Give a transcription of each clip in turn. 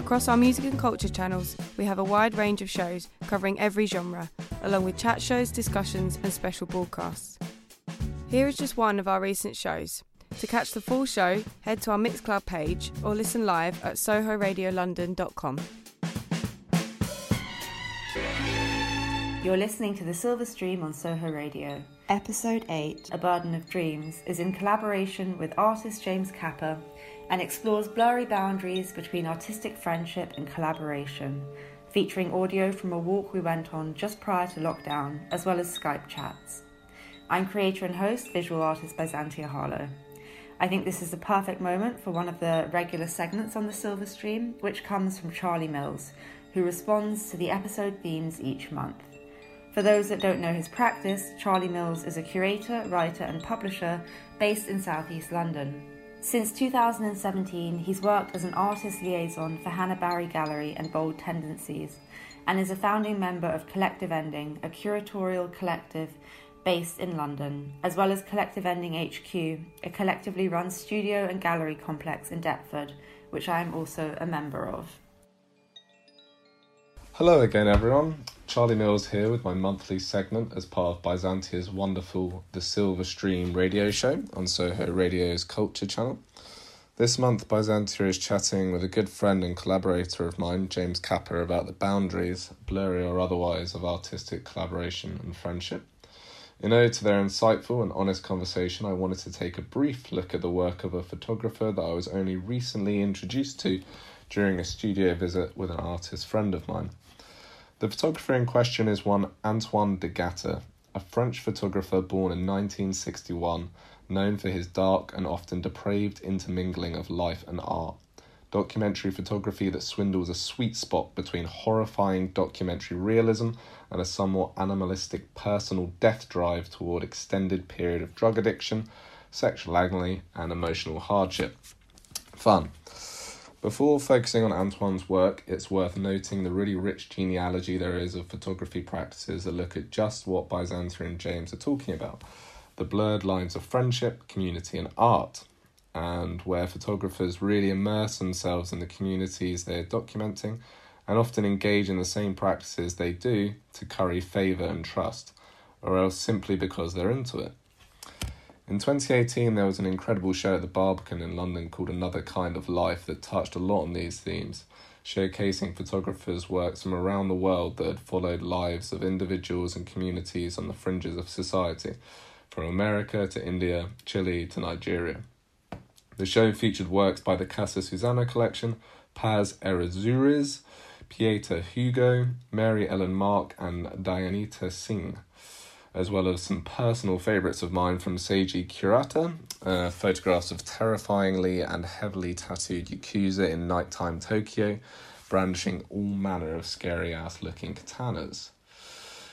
Across our music and culture channels, we have a wide range of shows covering every genre, along with chat shows, discussions, and special broadcasts. Here is just one of our recent shows. To catch the full show, head to our Mixcloud page or listen live at sohoradiolondon.com. You're listening to The Silver Stream on Soho Radio. Episode 8, A Burden of Dreams, is in collaboration with artist James Capper and explores blurry boundaries between artistic friendship and collaboration, featuring audio from a walk we went on just prior to lockdown, as well as Skype chats. I'm creator and host, visual artist Byzantia Harlow. I think this is the perfect moment for one of the regular segments on the Silver Stream, which comes from Charlie Mills, who responds to the episode themes each month. For those that don't know his practice, Charlie Mills is a curator, writer, and publisher based in southeast London. Since 2017, he's worked as an artist liaison for Hannah Barry Gallery and Bold Tendencies, and is a founding member of Collective Ending, a curatorial collective based in London, as well as Collective Ending HQ, a collectively run studio and gallery complex in Deptford, which I am also a member of. Hello again, everyone. Charlie Mills here with my monthly segment as part of Byzantia's wonderful The Silver Stream radio show on Soho Radio's Culture channel. This month, Byzantia is chatting with a good friend and collaborator of mine, James Capper, about the boundaries, blurry or otherwise, of artistic collaboration and friendship. In ode to their insightful and honest conversation, I wanted to take a brief look at the work of a photographer that I was only recently introduced to during a studio visit with an artist friend of mine. The photographer in question is one Antoine d'Agata, a French photographer born in 1961, known for his dark and often depraved intermingling of life and art. Documentary photography that swindles a sweet spot between horrifying documentary realism and a somewhat animalistic personal death drive toward extended period of drug addiction, sexual agony, and emotional hardship. Fun. Before focusing on Antoine's work, it's worth noting the really rich genealogy there is of photography practices that look at just what Byzantia and James are talking about the blurred lines of friendship, community, and art, and where photographers really immerse themselves in the communities they're documenting and often engage in the same practices they do to curry favour and trust, or else simply because they're into it. In 2018, there was an incredible show at the Barbican in London called Another Kind of Life that touched a lot on these themes, showcasing photographers' works from around the world that had followed lives of individuals and communities on the fringes of society, from America to India, Chile to Nigeria. The show featured works by the Casa Susana collection, Paz Errázuriz, Pieter Hugo, Mary Ellen Mark, and Dayanita Singh as well as some personal favourites of mine from Seiji Kurata, uh, photographs of terrifyingly and heavily tattooed Yakuza in nighttime Tokyo, brandishing all manner of scary ass looking katanas.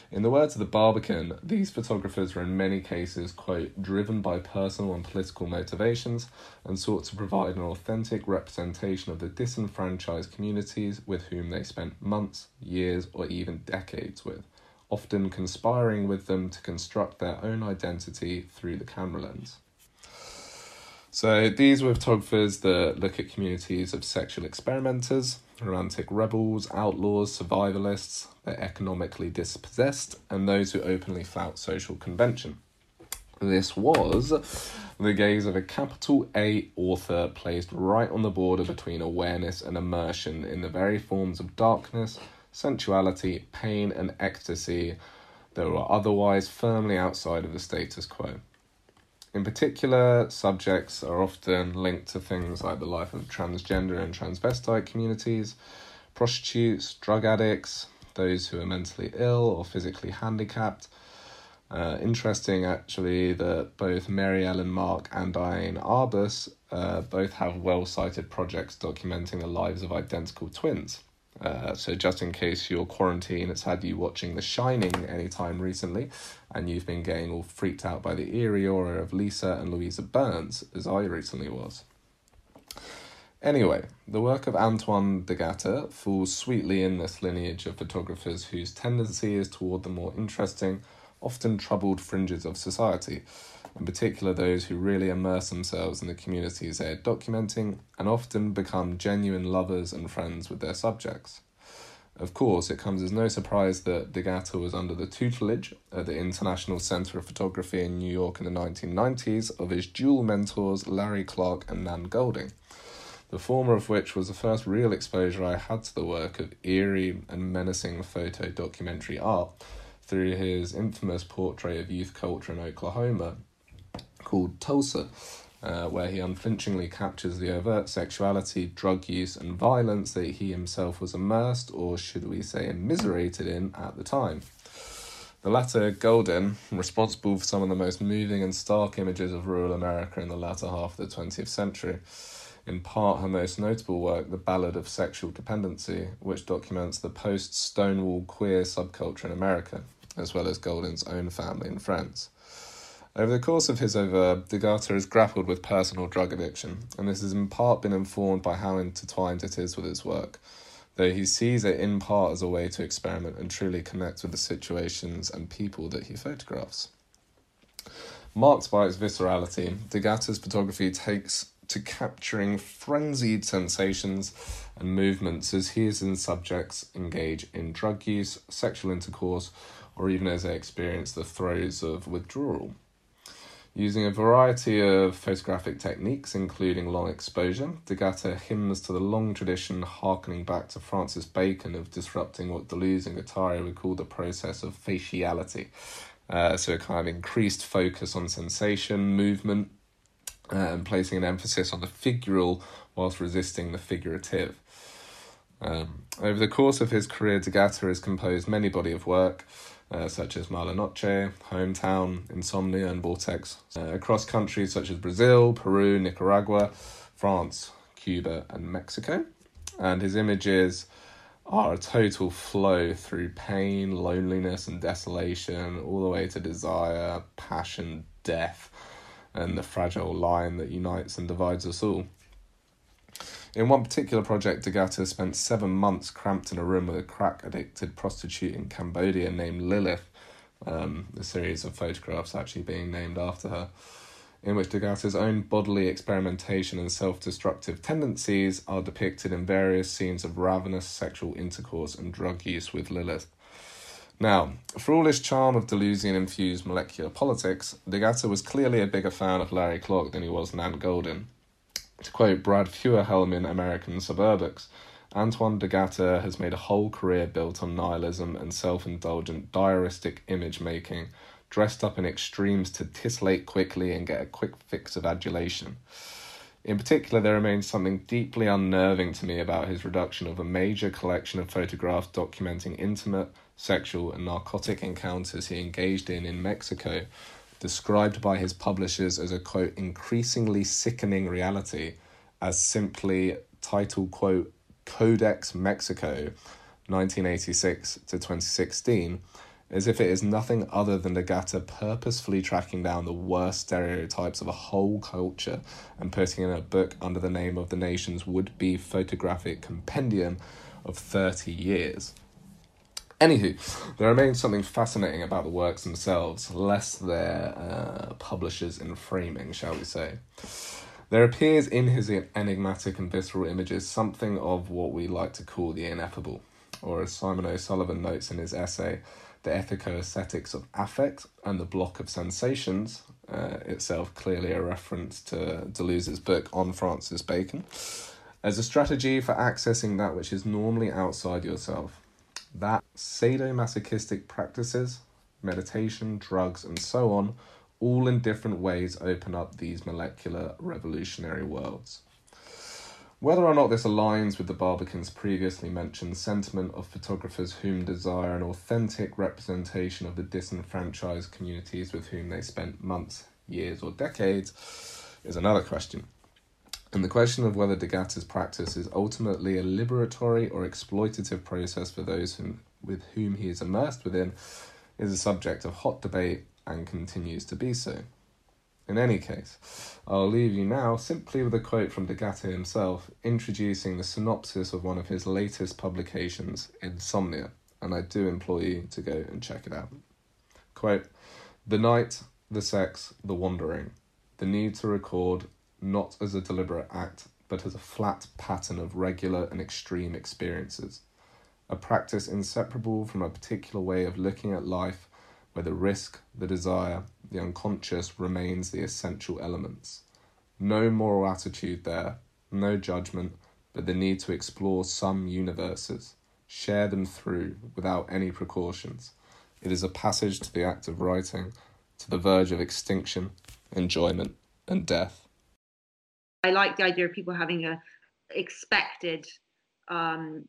In the words of the Barbican, these photographers were in many cases, quote, driven by personal and political motivations and sought to provide an authentic representation of the disenfranchised communities with whom they spent months, years, or even decades with often conspiring with them to construct their own identity through the camera lens. So these were photographers that look at communities of sexual experimenters, romantic rebels, outlaws, survivalists, the economically dispossessed, and those who openly flout social convention. This was the gaze of a capital A author placed right on the border between awareness and immersion in the very forms of darkness, sensuality, pain, and ecstasy that were otherwise firmly outside of the status quo. In particular, subjects are often linked to things like the life of transgender and transvestite communities, prostitutes, drug addicts, those who are mentally ill or physically handicapped, Uh, interesting, actually, that both Mary Ellen Mark and Diane Arbus uh, both have well cited projects documenting the lives of identical twins. Uh, so, just in case your quarantine has had you watching The Shining anytime recently, and you've been getting all freaked out by the eerie aura of Lisa and Louisa Burns, as I recently was. Anyway, the work of Antoine d'Agata falls sweetly in this lineage of photographers whose tendency is toward the more interesting, often troubled fringes of society, in particular those who really immerse themselves in the communities they are documenting and often become genuine lovers and friends with their subjects. Of course, it comes as no surprise that De was under the tutelage at the International Center of Photography in New York in the 1990s of his dual mentors Larry Clark and Nan Goldin, the former of which was the first real exposure I had to the work of eerie and menacing photo documentary art through his infamous portrait of youth culture in Oklahoma called Tulsa, uh, where he unflinchingly captures the overt sexuality, drug use, and violence that he himself was immersed, or should we say, immiserated in at the time. The latter, Goldin, responsible for some of the most moving and stark images of rural America in the latter half of the 20th century. In part, her most notable work, The Ballad of Sexual Dependency, which documents the post Stonewall queer subculture in America, as well as Goldin's own family and friends. Over the course of his over, D'Agata has grappled with personal drug addiction, and this has in part been informed by how intertwined it is with his work, though he sees it in part as a way to experiment and truly connect with the situations and people that he photographs. Marked by its viscerality, D'Agata's photography takes to capturing frenzied sensations and movements as he and subjects engage in drug use, sexual intercourse, or even as they experience the throes of withdrawal. Using a variety of photographic techniques, including long exposure, D'Agata hymns to the long tradition harkening back to Francis Bacon of disrupting what Deleuze and Guattari would call the process of faciality. Uh, so, a kind of increased focus on sensation, movement, uh, and placing an emphasis on the figural whilst resisting the figurative. Um, over the course of his career, D'Agata has composed many body of work, uh, such as Mala Noche, Hometown, Insomnia, and Vortex, uh, across countries such as Brazil, Peru, Nicaragua, France, Cuba, and Mexico. And his images are a total flow through pain, loneliness, and desolation, all the way to desire, passion, death, and the fragile line that unites and divides us all. In one particular project, D'Agata spent seven months cramped in a room with a crack addicted prostitute in Cambodia named Lilith, um, a series of photographs actually being named after her, in which D'Agata's own bodily experimentation and self destructive tendencies are depicted in various scenes of ravenous sexual intercourse and drug use with Lilith. Now, for all his charm of Deleuzian infused molecular politics, D'Agata was clearly a bigger fan of Larry Clark than he was Nan Goldin. To quote Brad Feuerhelm in American Suburb X, Antoine d'Agata has made a whole career built on nihilism and self indulgent diaristic image making, dressed up in extremes to titillate quickly and get a quick fix of adulation. In particular, there remains something deeply unnerving to me about his reduction of a major collection of photographs documenting intimate, sexual, and narcotic encounters he engaged in in Mexico described by his publishers as a quote increasingly sickening reality as simply titled quote Codex Mexico 1986 to 2016 as if it is nothing other than D'Agata purposefully tracking down the worst stereotypes of a whole culture and putting in a book under the name of the nation's would be photographic compendium of 30 years. Anywho, there remains something fascinating about the works themselves, less their uh, publishers in framing, shall we say. There appears in his enigmatic and visceral images something of what we like to call the ineffable, or as Simon O'Sullivan notes in his essay, the ethico-aesthetics of affect and the block of sensations, uh, itself clearly a reference to Deleuze's book on Francis Bacon, as a strategy for accessing that which is normally outside yourself that sadomasochistic practices, meditation, drugs, and so on, all in different ways open up these molecular revolutionary worlds. Whether or not this aligns with the Barbican's previously mentioned sentiment of photographers whom desire an authentic representation of the disenfranchised communities with whom they spent months, years, or decades is another question. And the question of whether D'Agata's practice is ultimately a liberatory or exploitative process for those whom, with whom he is immersed within is a subject of hot debate and continues to be so. In any case, I'll leave you now simply with a quote from Degatte himself, introducing the synopsis of one of his latest publications, Insomnia, and I do implore you to go and check it out. Quote The night, the sex, the wandering, the need to record not as a deliberate act, but as a flat pattern of regular and extreme experiences, a practice inseparable from a particular way of looking at life where the risk, the desire, the unconscious remains the essential elements. No moral attitude there, no judgment, but the need to explore some universes, share them through without any precautions. It is a passage to the act of writing, to the verge of extinction, enjoyment, and death. I like the idea of people having a expected um,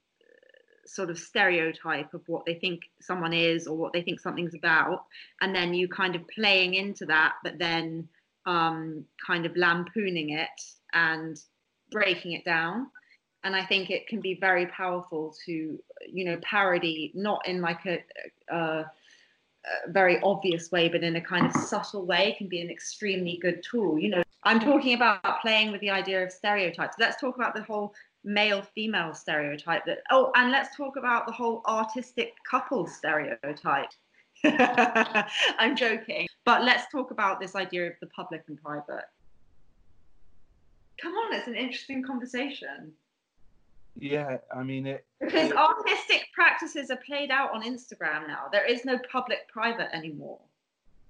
sort of stereotype of what they think someone is or what they think something's about, and then you kind of playing into that, but then um, kind of lampooning it and breaking it down. And I think it can be very powerful to, you know, parody, not in like a, a, a very obvious way, but in a kind of subtle way, can be an extremely good tool. You know, I'm talking about playing with the idea of stereotypes. Let's talk about the whole male female stereotype that oh and let's talk about the whole artistic couple stereotype i'm joking but let's talk about this idea of the public and private come on it's an interesting conversation yeah i mean it because it, artistic practices are played out on instagram now there is no public private anymore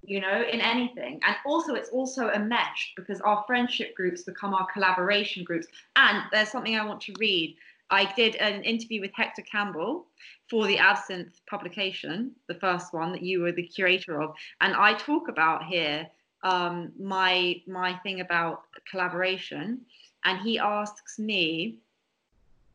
you know, in anything. And also, it's also a mesh because our friendship groups become our collaboration groups. And there's something I want to read. I did an interview with Hector Campbell for the Absinthe publication, the first one that you were the curator of, and I talk about here um, my my thing about collaboration, and he asks me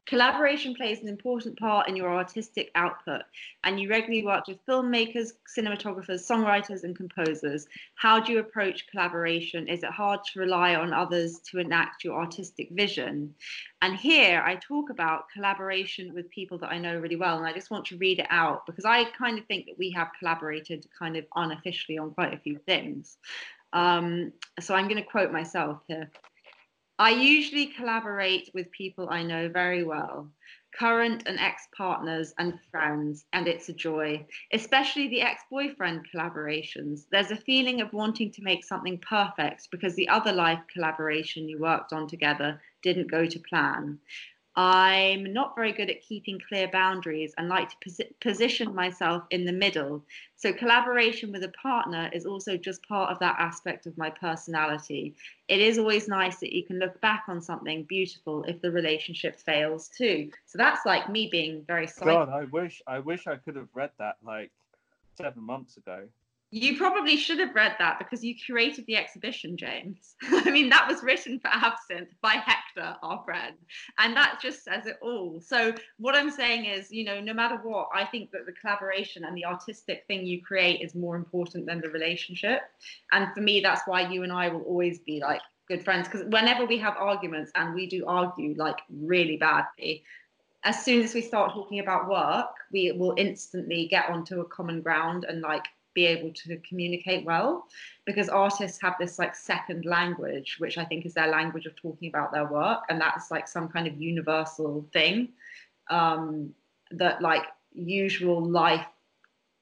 Collaboration plays an important part in your artistic output, and you regularly work with filmmakers, cinematographers, songwriters, and composers. How do you approach collaboration? Is it hard to rely on others to enact your artistic vision? And here I talk about collaboration with people that I know really well, and I just want to read it out because I kind of think that we have collaborated kind of unofficially on quite a few things. Um, so I'm going to quote myself here. I usually collaborate with people I know very well, current and ex partners and friends, and it's a joy, especially the ex boyfriend collaborations. There's a feeling of wanting to make something perfect because the other life collaboration you worked on together didn't go to plan. I'm not very good at keeping clear boundaries and like to pos- position myself in the middle. So, collaboration with a partner is also just part of that aspect of my personality. It is always nice that you can look back on something beautiful if the relationship fails too. So, that's like me being very God, I wish I wish I could have read that like seven months ago. You probably should have read that because you curated the exhibition, James. I mean, that was written for Absinthe by Hector, our friend. And that just says it all. So, what I'm saying is, you know, no matter what, I think that the collaboration and the artistic thing you create is more important than the relationship. And for me, that's why you and I will always be like good friends. Because whenever we have arguments, and we do argue like really badly, as soon as we start talking about work, we will instantly get onto a common ground and like be able to communicate well because artists have this like second language which i think is their language of talking about their work and that's like some kind of universal thing um, that like usual life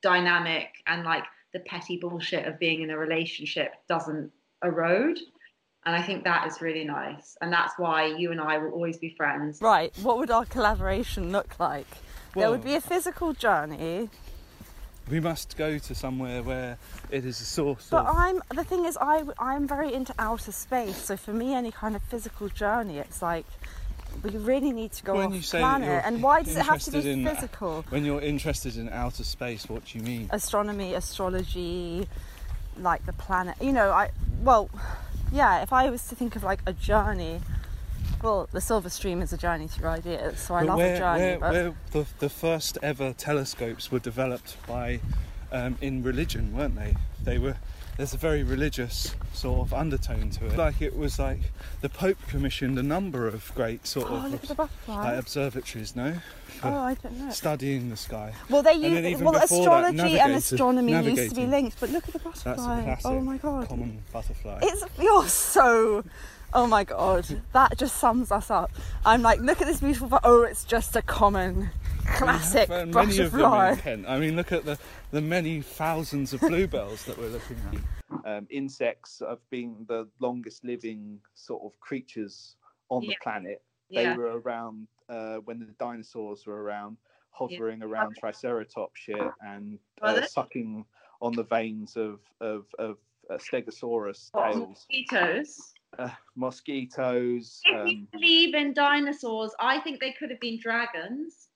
dynamic and like the petty bullshit of being in a relationship doesn't erode and I think that is really nice. And that's why you and I will always be friends. Right. What would our collaboration look like? Well, there would be a physical journey. We must go to somewhere where it is a source But of. I'm the thing is I I'm very into outer space. So for me, any kind of physical journey, it's like we really need to go When off planet. And why does it have to be in- uh, physical? When you're interested in outer space, what do you mean? Astronomy, astrology, like the planet. You know, I well, yeah. If I was to think of like a journey, Well, the Silver Stream is a journey through ideas, so I But love where, a journey. where, where the, the first ever telescopes were developed by um, in religion, weren't they? They were. There's a very religious sort of undertone to it. Like it was like the Pope commissioned a number of great sort oh, of look at the like observatories, no, oh, I don't know. studying the sky. Well, they used well before that, astrology and astronomy used to be linked, but look at the butterfly. That's a butterfly. classic Oh my god, common butterfly. it's you're so. Oh my god, that just sums us up. I'm like, look at this beautiful. bu- Oh, it's just a common, classic We have, many of them in. Kent. I mean, look at the, the many thousands of bluebells that we're looking at. Um, insects have been the longest living sort of creatures on the Yeah. planet. They Yeah. were around uh, when the dinosaurs were around, hovering around Triceratops shit and uh, sucking on the veins of of, of uh, Stegosaurus tails. Mosquitoes. Uh, mosquitoes. If you Um, believe in dinosaurs, I think they could have been dragons.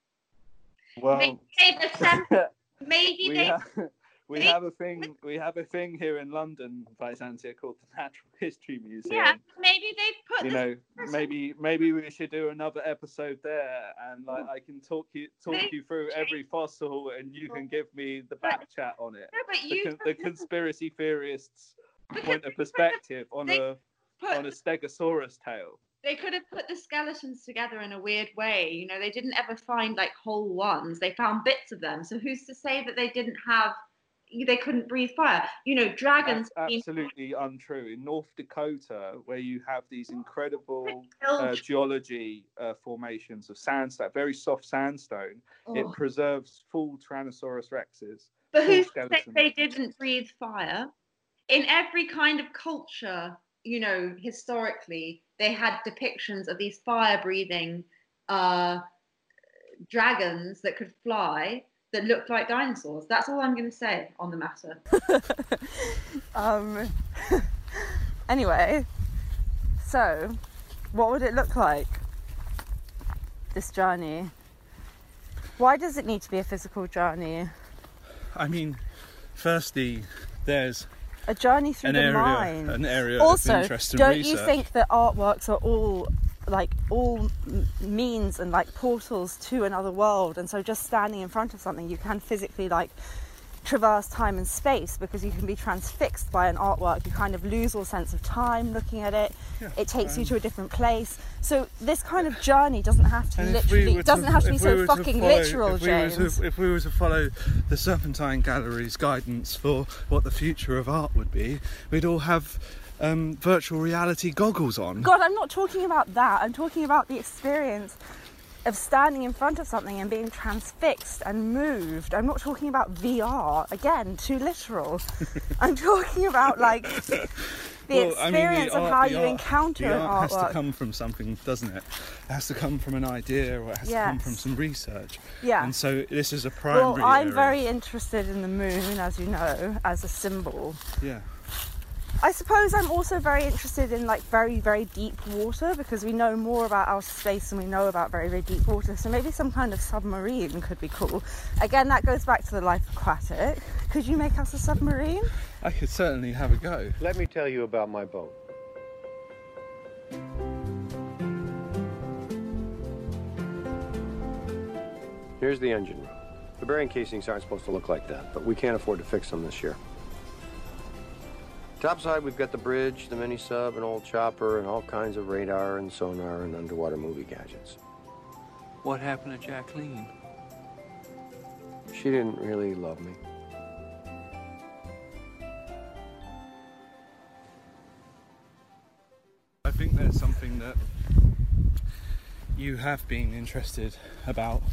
well, Maybe they maybe we they have, we have a thing we have a thing here in London, Byzantia, called the Natural History Museum. yeah, maybe they put You know, maybe maybe we should do another episode there, and like I can talk you talk They- you through every fossil, and you can give me the back chat on it. No, but The, you the conspiracy theorists' Because point of perspective on they a on a Stegosaurus tail. they could have put the skeletons together in a weird way. You know, they didn't ever find like whole ones. They found bits of them. So who's to say that they didn't have? They couldn't breathe fire. You know, dragons. That's absolutely untrue. In North Dakota, where you have these incredible uh, geology uh, formations of sandstone, very soft sandstone. It Oh. preserves full Tyrannosaurus rexes. But to say they didn't breathe fire? In every kind of culture, you know, historically, they had depictions of these fire-breathing uh, dragons that could fly that looked like dinosaurs. That's all I'm going to say on the matter. Um. anyway, so what would it look like? This journey. Why does it need to be a physical journey? I mean, firstly, there's A journey through an the area, mind. an area also, of interest and don't research. you think that artworks are all like all means and like portals to another world? And so, just standing in front of something, you can physically like traverse time and space because you can be transfixed by an artwork. You kind of lose all sense of time looking at it. Yeah, It takes you um, to a different place. So this kind of journey doesn't have to if we literally doesn't have to be so we fucking follow- literal, if we were James. to- if we were to follow the Serpentine Gallery's guidance for what the future of art would be, we'd all have um, virtual reality goggles on. God, I'm not talking about that. I'm talking about the experience of standing in front of something and being transfixed and moved. I'm not talking about VR. Again, too literal. I'm talking about like the Well, I mean, the experience of art- how you art- encounter the an art has to come from something, doesn't it? It has to come from an idea, or it has to come from some research. yeah. And so this is a primary. Well, I'm area. very interested in the moon, as you know, as a symbol. yeah. I suppose I'm also very interested in like very, very deep water because we know more about outer space than we know about very, very deep water. So maybe some kind of submarine could be cool. Again, that goes back to the life aquatic. Could you make us a submarine? I could certainly have a go. Let me tell you about my boat. Here's the engine room. The bearing casings aren't supposed to look like that, but we can't afford to fix them this year. Topside, we've got the bridge, the mini sub, an old chopper, and all kinds of radar and sonar and underwater movie gadgets. What happened to Jacqueline? She didn't really love me. I think there's something that you have been interested about,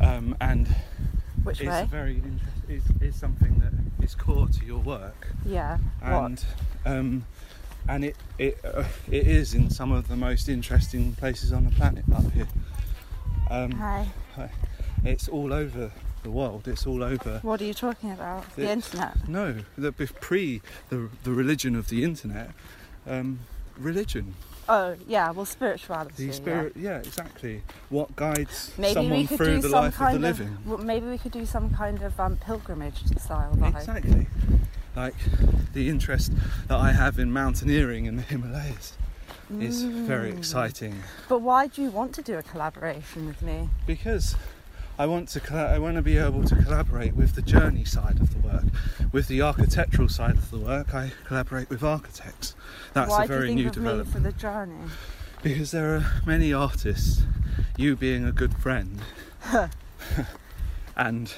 um, and Which it's way? very interest- is, is something that is core to your work, Yeah. and um, and it it uh, it is in some of the most interesting places on the planet up here. Um, Hi. it's all over the world. It's all over. What are you talking about? The It- internet. No, the pre the the religion of the internet, um, religion, Oh, yeah. Well, spirituality. the yeah. spirit. Yeah. exactly. What guides Maybe someone we could through do the some life of the of, living. well, maybe we could do some kind of um, pilgrimage style vibe. Exactly. Like the interest that I have in mountaineering in the Himalayas. is very Mm. exciting But why do you want to do a collaboration with me? because I want to I want to be able to collaborate with the journey side of the work, with the architectural side of the work. I collaborate with architects. That's why a very do you new think of me development for the journey? because there are many artists. You being a good friend, and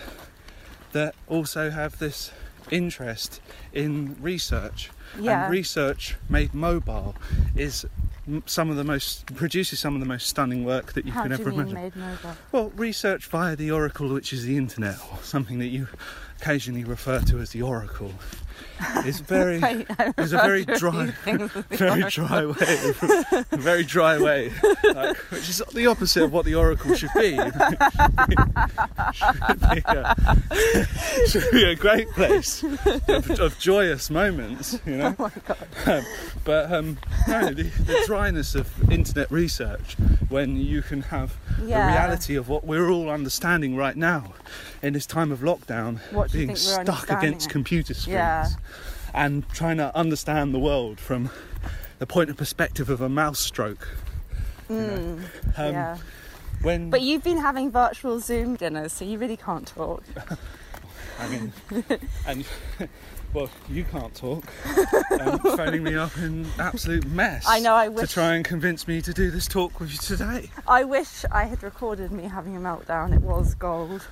that also have this interest in research Yeah. and research made mobile is some of the most produces some of the most stunning work that you How can do ever you imagine. made mobile? Well, research via the oracle, which is the internet, or something that you occasionally refer to as the oracle, is very Right, I is a very dry, things as the very dry way, very dry way, like, which is the opposite of what the oracle should be. should, be a, should be a great place of, of joyous moments, you know. Oh my god. Um, but um, no, the, the dryness of internet research when you can have Yeah. the reality of what we're all understanding right now in this time of lockdown, being stuck against understanding? computer screens Yeah. and trying to understand the world from the point of perspective of a mouse stroke. Mm, Um, yeah. When But you've been having virtual Zoom dinners, so you really can't talk. I mean, and well, you can't talk. Um, phoning me up in absolute mess. I know, I wish to try and convince me to do this talk with you today. I wish I had recorded me having a meltdown. It was gold.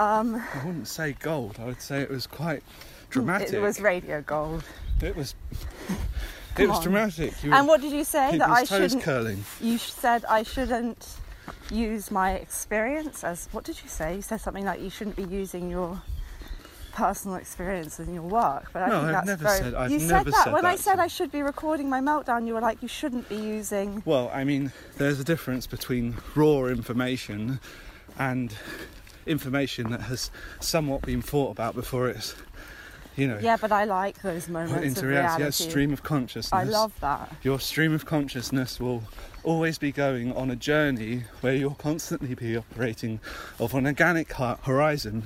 Um, I wouldn't say gold. I would say it was quite dramatic. it was radio gold. It was. It was on. dramatic. You And what did you say that I shouldn't? curling. You said I shouldn't use my experience as. What did you say? You said something like you shouldn't be using your personal experience in your work. But I No, think I've that's never very. said- I've you never said that said when I that. said I should be recording my meltdown. You were like, you shouldn't be using. Well, I mean, there's a difference between raw information and information that has somewhat been thought about before it's, you know, Yeah, but I like those moments into of reality. reality. Yeah, stream of consciousness. I love that. your stream of consciousness will always be going on a journey where you'll constantly be operating off an organic horizon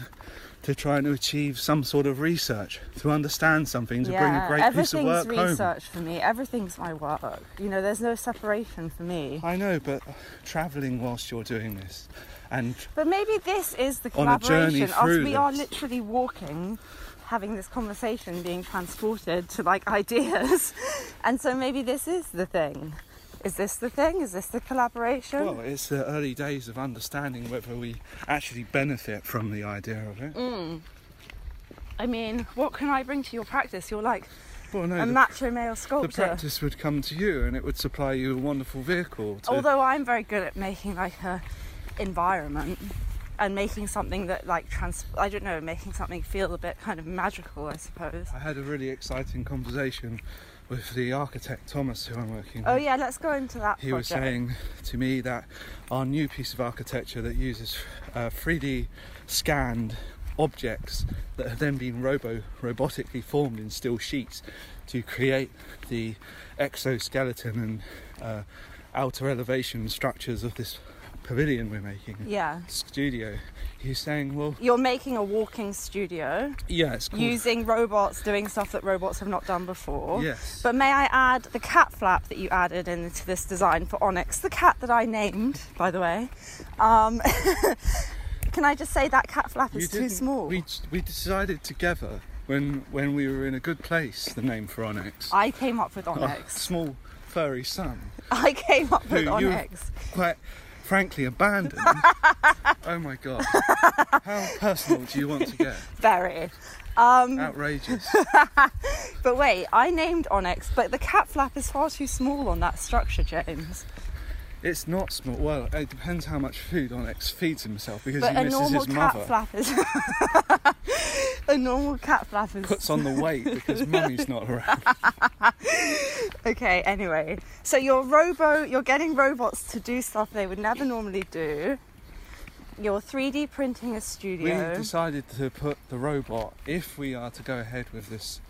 to try and achieve some sort of research, to understand something, to bring a great piece of everything's work home. research for me. Everything's my work. You know, there's no separation for me. I know, but travelling whilst you're doing this and But maybe this is the On a journey collaboration. Through we are literally walking, having this conversation, being transported to like ideas, and so maybe this is the thing. Is this the thing? Is this the collaboration? Well, it's the early days of understanding whether we actually benefit from the idea of it. Mm. I mean, what can I bring to your practice? You're like Well, no, a the, macho male the practice would come to you and it would supply you a wonderful vehicle. To, Although I'm very good at making like a environment and making something that like trans I don't know, making something feel a bit kind of magical, I suppose. I had a really exciting conversation with the architect Thomas, who I'm working Oh with. yeah, let's go into that. He was saying to me that our new piece of architecture that uses uh, 3D scanned objects that have then been robo robotically formed in steel sheets to create the exoskeleton and uh, outer elevation structures of this pavilion we're making Yeah. studio. He's saying, well, You're making a walking studio yeah, it's called using robots doing stuff that robots have not done before. yes. But may I add the cat flap that you added into this design for Onyx, the cat that I named, by the way. Um, can I just say that cat flap is too small? We we decided together when when we were in a good place. The name for Onyx. I came up with Onyx. small furry son, I came up with Onyx. quite frankly abandoned. oh my god! How personal do you want to get? Very. Um, Outrageous. but wait, I named Onyx, but the cat flap is far too small on that structure, James. It's not small. Well, it depends how much food Onyx feeds himself because But he misses his mother. flap is. a normal cat flap is. Puts on the weight because mummy's not around. Okay, anyway. So you're robo, you're getting robots to do stuff they would never normally do. You're 3D printing a studio. We decided to put the robot, if we are to go ahead with this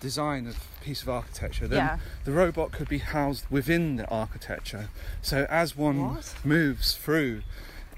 design of piece of architecture, then Yeah. the robot could be housed within the architecture. So as one What? moves through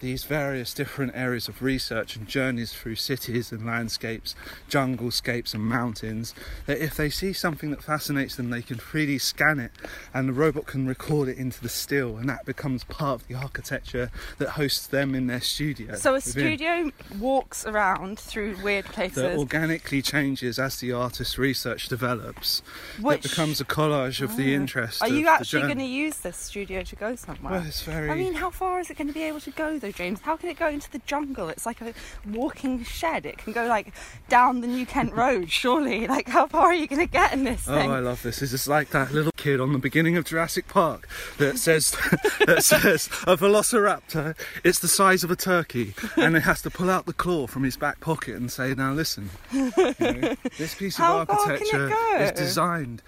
these various different areas of research and journeys through cities and landscapes, junglescapes and mountains, that if they see something that fascinates them, they can 3D scan it and the robot can record it into the still, and that becomes part of the architecture that hosts them in their studio. So a within- studio walks around through weird places. that organically changes as the artist's research develops. Which- it becomes a collage of the Ah. interest. Are you actually going to use this studio to go somewhere? Well, it's very. I mean, how far is it going to be able to go though, James? How can it go into the jungle? It's like a walking shed. It can go like down the New Kent Road, surely. Like, how far are you going to get in this Oh, thing? I love this. It's just like that little kid on the beginning of Jurassic Park that says that says a velociraptor it's the size of a turkey, and it has to pull out the claw from his back pocket and say, "Now listen, you know, this piece of architecture is designed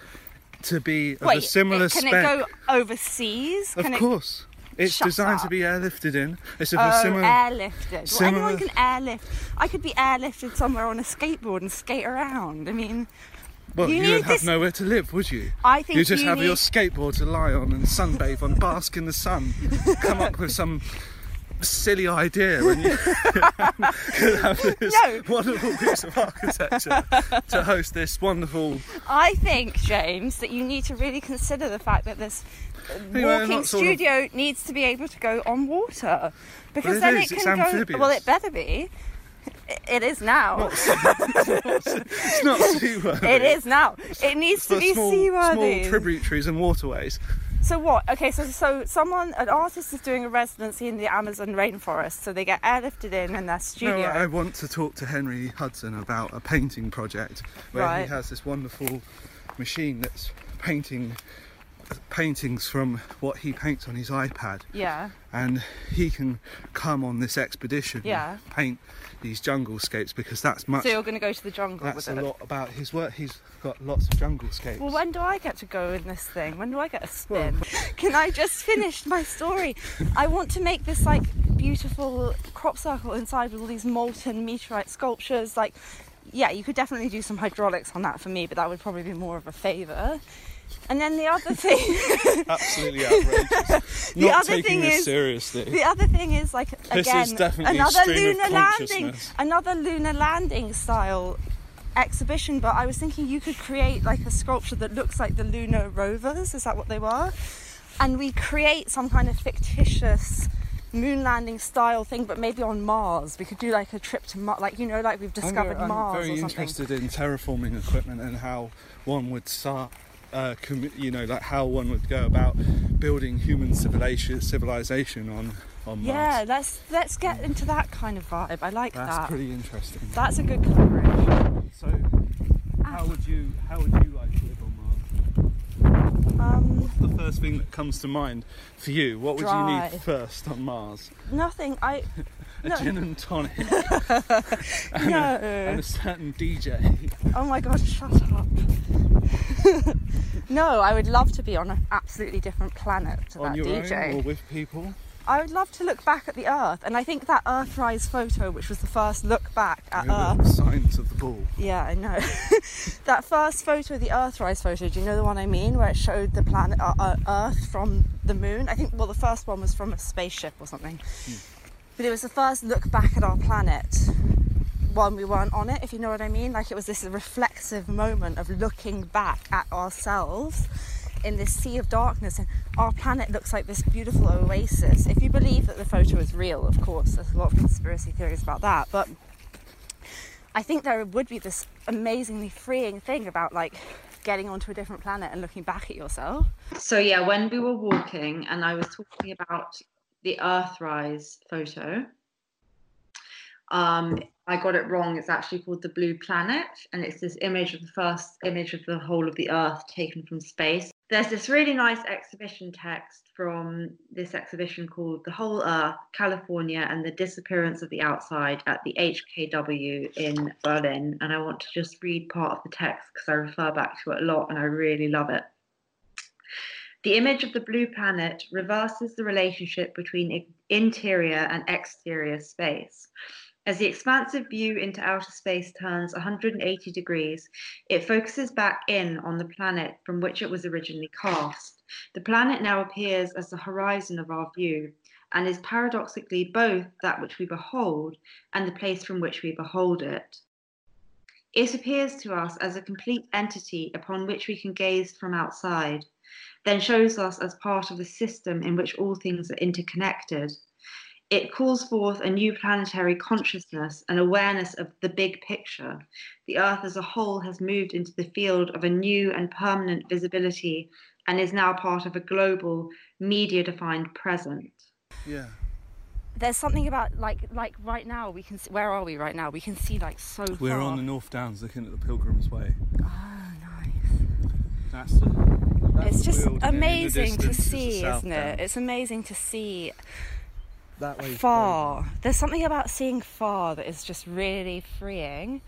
to be of Wait, a similar it- can spec." it go overseas? of Can it- course. It's Shut designed to be airlifted in. It's of Oh, a similar. airlifted. Well, anyone can airlift. I could be airlifted somewhere on a skateboard and skate around. I mean, Well, You you, need would have this- nowhere to live, would you? I think you just you have your skateboard to lie on and sunbathe on, bask in the sun, come up with some silly idea, and you could have this No. wonderful piece of architecture to host this wonderful. I think, James, that you need to really consider the fact that this Anyway, walking sort of- studio needs to be able to go on water because it then is, it it's can go. amphibious. Well, it better be. It is now. It's not seaworthy. it is now. It needs to be small, seaworthy. small tributaries and waterways. So what? Okay, so so someone, an artist, is doing a residency in the Amazon rainforest, so they get airlifted in in their studio. No, I want to talk to Henry Hudson about a painting project where Right. he has this wonderful machine that's painting paintings from what he paints on his iPad. yeah. and he can come on this expedition Yeah. and paint these junglescapes because that's much So you're going to go to the jungle that's a it. lot about his work he's got lots of junglescapes Well, when do I get to go in this thing? When do I get a spin? Can I just finish my story? I want to make this like beautiful crop circle inside with all these molten meteorite sculptures. Like, yeah, you could definitely do some hydraulics on that for me, but that would probably be more of a favour. And then the other thing, absolutely outrageous The not other taking thing this is- seriously the other thing is like This again is another lunar landing, another lunar landing style exhibition. But I was thinking you could create like a sculpture that looks like the lunar rovers. Is that what they were? And we create some kind of fictitious moon landing style thing, but maybe on Mars. We could do like a trip to Mars, like you know, like we've I'm discovered very- I'm, Mars very or something. interested in terraforming equipment and how one would start uh, commi- you know like how one would go about building human civilization civilization on on Mars Yeah, let's let's get into that kind of vibe. I like that's that. That's pretty interesting That's a good collaboration. so how would you how would you like to live on Mars Um, the first thing that comes to mind for you? What would you need first on Mars? nothing. I A No. gin and tonic and no. a certain DJ. Oh my god, shut up. no, I would love to be on an absolutely different planet to on that your DJ. own or with people? I would love to look back at the Earth, and I think that Earthrise photo, which was the first look back at Maybe Earth. Signs of the ball. Yeah, I know. that first photo, the Earthrise photo, do you know the one I mean, where it showed the planet uh, uh, Earth from the moon? I think, well, the first one was from a spaceship or something. But it was the first look back at our planet when we weren't on it, if you know what I mean. Like it was this reflexive moment of looking back at ourselves in this sea of darkness, and our planet looks like this beautiful oasis. If you believe that the photo is real, of course, there's a lot of conspiracy theories about that, but I think there would be this amazingly freeing thing about like getting onto a different planet and looking back at yourself. So yeah, when we were walking and I was talking about the Earthrise photo, um, I got it wrong. It's actually called the Blue Planet, and it's this image of the first image of the whole of the Earth taken from space. There's this really nice exhibition text from this exhibition called The Whole Earth, California, and the Disappearance of the Outside at the HKW in Berlin. And I want to just read part of the text because I refer back to it a lot and I really love it. The image of the blue planet reverses the relationship between interior and exterior space. As the expansive view into outer space turns 180 degrees, it focuses back in on the planet from which it was originally cast. The planet now appears as the horizon of our view, and is paradoxically both that which we behold and the place from which we behold it. It appears to us as a complete entity upon which we can gaze from outside, then shows us as part of the system in which all things are interconnected. It calls forth a new planetary consciousness and awareness of the big picture. The Earth as a whole has moved into the field of a new and permanent visibility and is now part of a global, media defined present. Yeah. There's something about like like right now we can see, where are we right now? We can see like so We're far. on the North Downs looking at the Pilgrim's Way. Oh, nice. That's the. That's It's just building, and in the amazing to distance is the see, isn't it? Downs. It's amazing to see that way far. There's something about seeing far that is just really freeing.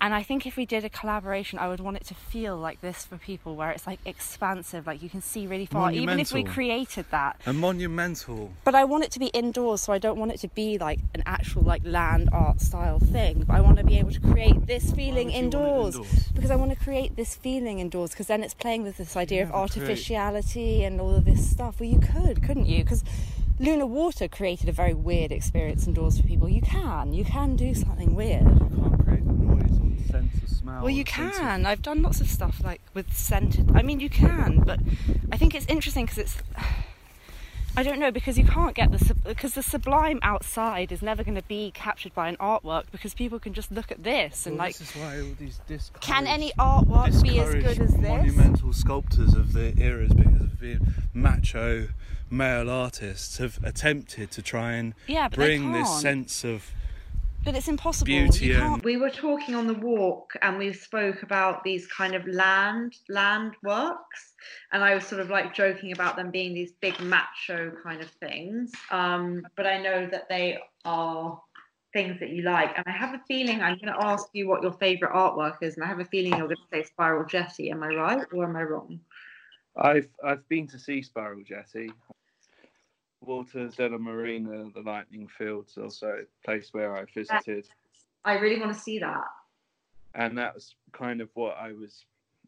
And I think if we did a collaboration, I would want it to feel like this for people, where it's like expansive, like you can see really far, even if we created that. And monumental. But I want it to be indoors, so I don't want it to be like an actual like land art style thing. But I want to be able to create this feeling would you want it indoors, indoors? because I want to create this feeling indoors. Because then it's playing with this idea of never create- artificiality and all of this stuff. Well, you could, couldn't you? Because Lunar Water created a very weird experience indoors for people. You can, you can do something weird. You can't create the noise or the sense of smell. Well, you or the of- can. I've done lots of stuff like with scented. I mean, you can, but I think it's interesting because it's. I don't know because you can't get the because the sublime outside is never going to be captured by an artwork because people can just look at this and Well, like, this is why all these discouraged, can any artwork be as good discouraged as this? monumental sculptors of the eras because of being macho male artists have attempted to try and Yeah, bring this sense of But it's impossible. beauty You can't- and We were talking on the walk and we spoke about these kind of land land works and I was sort of like joking about them being these big macho kind of things. Um, but I know that they are things that you like. And I have a feeling I'm going to ask you what your favorite artwork is, and I have a feeling you're going to say Spiral Jetty. Am I right or am I wrong? I've I've been to see Spiral Jetty. Walter De Maria, the Lightning Fields, also a place where I visited, I really want to see that. and that was kind of what I was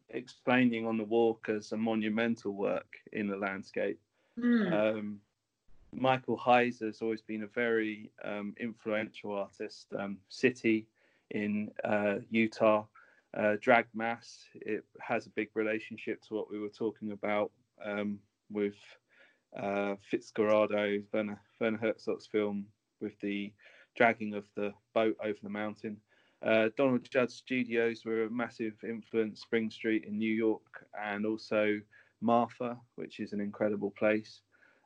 explaining on the walk as a monumental work in the landscape. Hmm. Um, Michael Heizer has always been a very um, influential artist. Um, City in uh, Utah, uh, Drag Mass, it has a big relationship to what we were talking about um, with uh, Fitzcarraldo, Werner, Werner Herzog's film with the dragging of the boat over the mountain. Uh, Donald Judd Studios were a massive influence, Spring Street in New York, and also Marfa, which is an incredible place.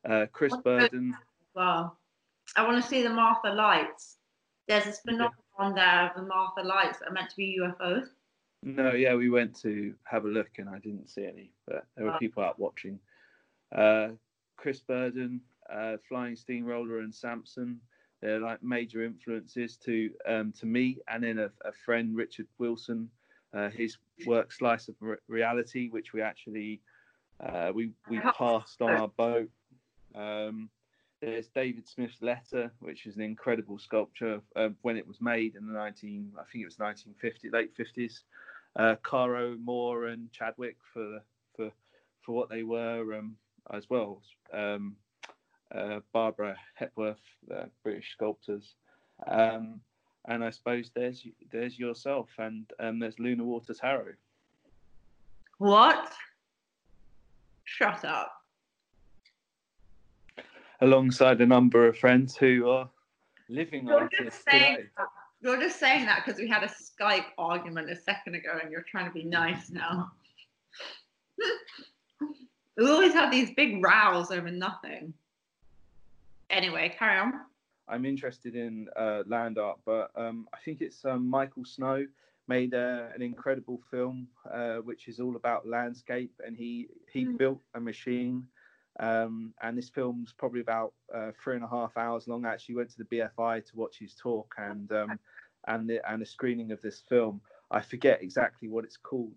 Uh, Chris Burden, Well, I want to see the Marfa lights. There's this phenomenon there of the Marfa lights that are meant to be UFOs. no, yeah, we went to have a look and I didn't see any, but there were people out watching. Uh, Chris Burden, uh, Flying Steamroller, and Samson. They're like major influences to um, to me, and then a, a friend, Richard Wilson. Uh, his work, Slice of Re- Reality, which we actually uh, we we passed on our boat. Um, there's David Smith's Letter, which is an incredible sculpture when it was made in the 19, I think it was 1950, late 50s. Uh, Caro Moore and Chadwick for for for what they were um, as well. Um, uh, Barbara Hepworth, the British sculptors, um, and I suppose there's there's yourself, and um, there's Luna Water Tarot. What? Shut up. alongside a number of friends who are living You're artists just saying today. You're just saying that because we had a Skype argument a second ago and you're trying to be nice now. we always have these big rows over nothing. Anyway, carry on. I'm interested in uh, land art, but um, I think it's um, Michael Snow made uh, an incredible film uh, which is all about landscape, and he he Mm. built a machine. Um, and this film's probably about uh, three and a half hours long. I actually went to the BFI to watch his talk and um, and the and a screening of this film. I forget exactly what it's called.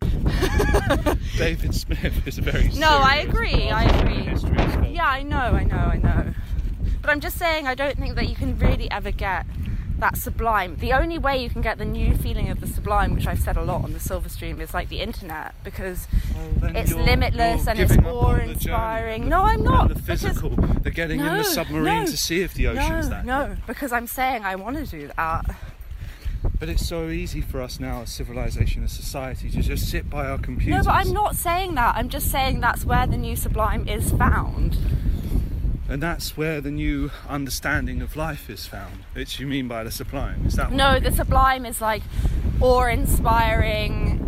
David Smith is a very No, I agree, I agree. the history of Yeah, I know, I know, I know. But I'm just saying, I don't think that you can really ever get that sublime. The only way you can get the new feeling of the sublime, which I've said a lot on the Silver Stream, is like the internet because Well, it's you're- limitless you're and it's giving up on the journey awe-inspiring. No, I'm not, The because- physical, the getting in No, the submarine no, to see if the ocean's no, that. no, because I'm saying I want to do that. But it's so easy for us now as civilization, as society, to just sit by our computers. No, but I'm not saying that. I'm just saying that's where the new sublime is found. And that's where the new understanding of life is found. Which you mean by the sublime? Is that what No, the sublime is like awe-inspiring.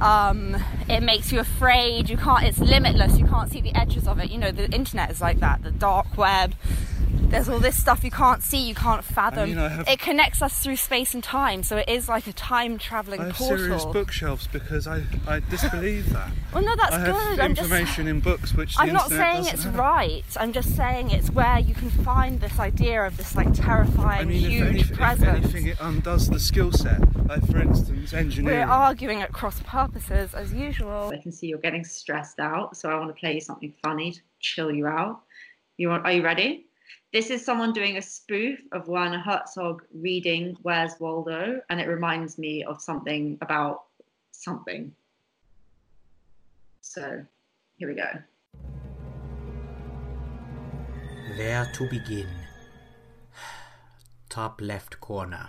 Um, it makes you afraid. You can't. It's limitless. You can't see the edges of it. You know, the internet is like that. The dark web. There's all this stuff you can't see. You can't fathom. mean, I have- It connects us through space and time. So it is like a time-traveling I have portal. serious bookshelves because I, I disbelieve that. Well, no, that's I have good. I'm just. information in books which I'm not saying it's have. right. I'm just saying it's where you can find this idea of this like terrifying, huge presence I mean, if, huge any, if anything, it undoes the skill set. Like, for instance, engineering. We're arguing at cross purposes as usual. I can see you're getting stressed out, so I want to play you something funny to chill you out. You want? Are you ready? This is someone doing a spoof of Werner Herzog reading Where's Waldo, and it reminds me of something about something. So, here we go. Where to begin? Top left corner.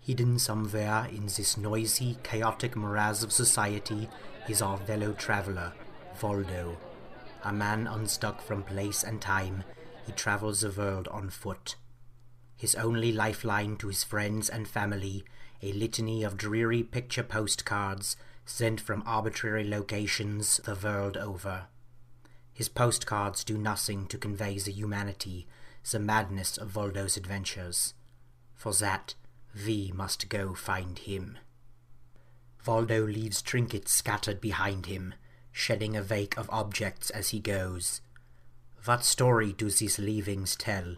Hidden somewhere in this noisy, chaotic morass of society is our fellow traveler, Voldo. A man unstuck from place and time, he travels the world on foot. His only lifeline to his friends and family, a litany of dreary picture postcards sent from arbitrary locations the world over. His postcards do nothing to convey the humanity, the madness of Voldo's adventures. For that, we must go find him. Voldo leaves trinkets scattered behind him, shedding a wake of objects as he goes. What story do these leavings tell?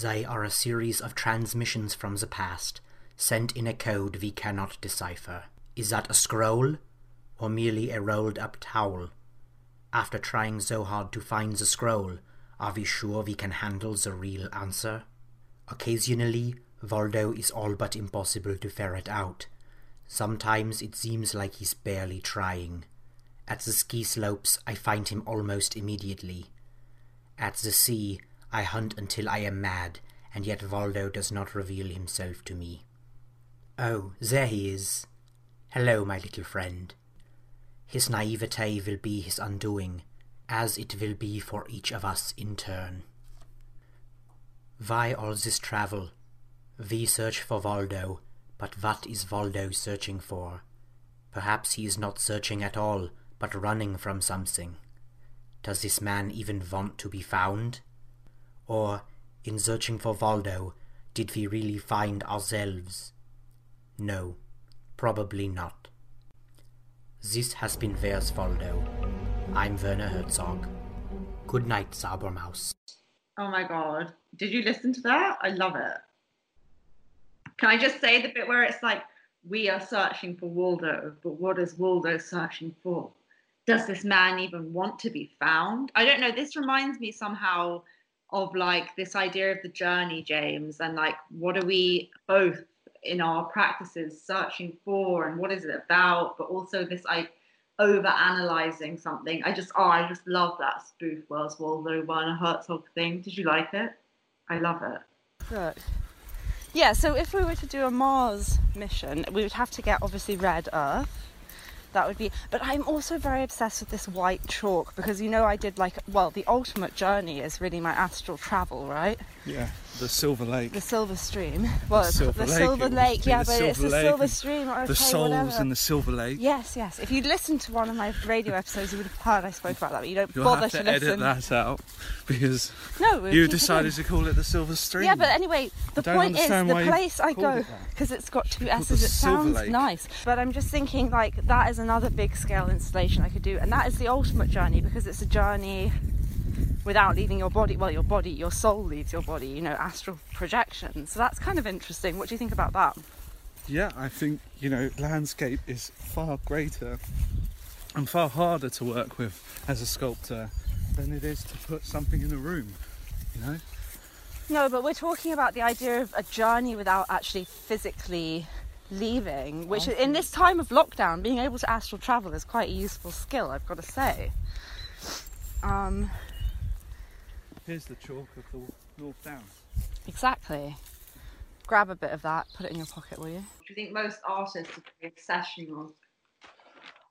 They are a series of transmissions from the past, sent in a code we cannot decipher. Is that a scroll? Or merely a rolled up towel? After trying so hard to find the scroll, are we sure we can handle the real answer? Occasionally, Voldo is all but impossible to ferret out. Sometimes it seems like he's barely trying. At the ski slopes, I find him almost immediately. At the sea, I hunt until I am mad, and yet Valdo does not reveal himself to me. Oh, there he is. Hello, my little friend. His naivete will be his undoing, as it will be for each of us in turn. Why all this travel? We search for Valdo, but what is Valdo searching for? Perhaps he is not searching at all, but running from something. Does this man even want to be found? Or, in searching for Voldo, did we really find ourselves? No, probably not. This has been Where's Voldo. I'm Werner Herzog. Good night, Sabermaus. Oh my god. Did you listen to that? I love it. Can I just say the bit where it's like, we are searching for Waldo, but what is Waldo searching for? Does this man even want to be found? I don't know. This reminds me somehow of like this idea of the journey, James, and like, what are we both in our practices searching for and what is it about? But also this like over analyzing something. I just, oh, I just love that spoof Where's Waldo Werner Herzog thing. Did you like it? I love it. Good. Yeah, so if we were to do a Mars mission, we would have to get obviously red Earth. That would be. But I'm also very obsessed with this white chalk because you know I did like well the ultimate journey is really my astral travel, right? Yeah, the Silver Lake. The Silver Stream. Well, it's Silver the Lake, Silver it Lake, the yeah, but it's the Silver Stream. Okay, the souls whatever. in the Silver Lake. Yes, yes. If you'd listened to one of my radio episodes, you would have heard I spoke about that. But you don't You'll bother have to, to edit listen. that out because No, you decided to call it the Silver Stream. Yeah, but anyway, the point is the place I go because it's got two S's. the It sounds nice, but I'm just thinking like that is another big scale installation I could do, and that is the ultimate journey because it's a journey without leaving your body. Well, your body, your soul leaves your body. You know, astral projection. So that's kind of interesting. What do you think about that? Yeah, I think, you know, landscape is far greater and far harder to work with as a sculptor than it is to put something in a room, you know? No, but we're talking about the idea of a journey without actually physically leaving, which in this time of lockdown, being able to astral travel is quite a useful skill, I've got to say. Um, Here's the chalk of the North Downs. exactly. Grab a bit of that, put it in your pocket, will you? Do you think most artists are very obsessional?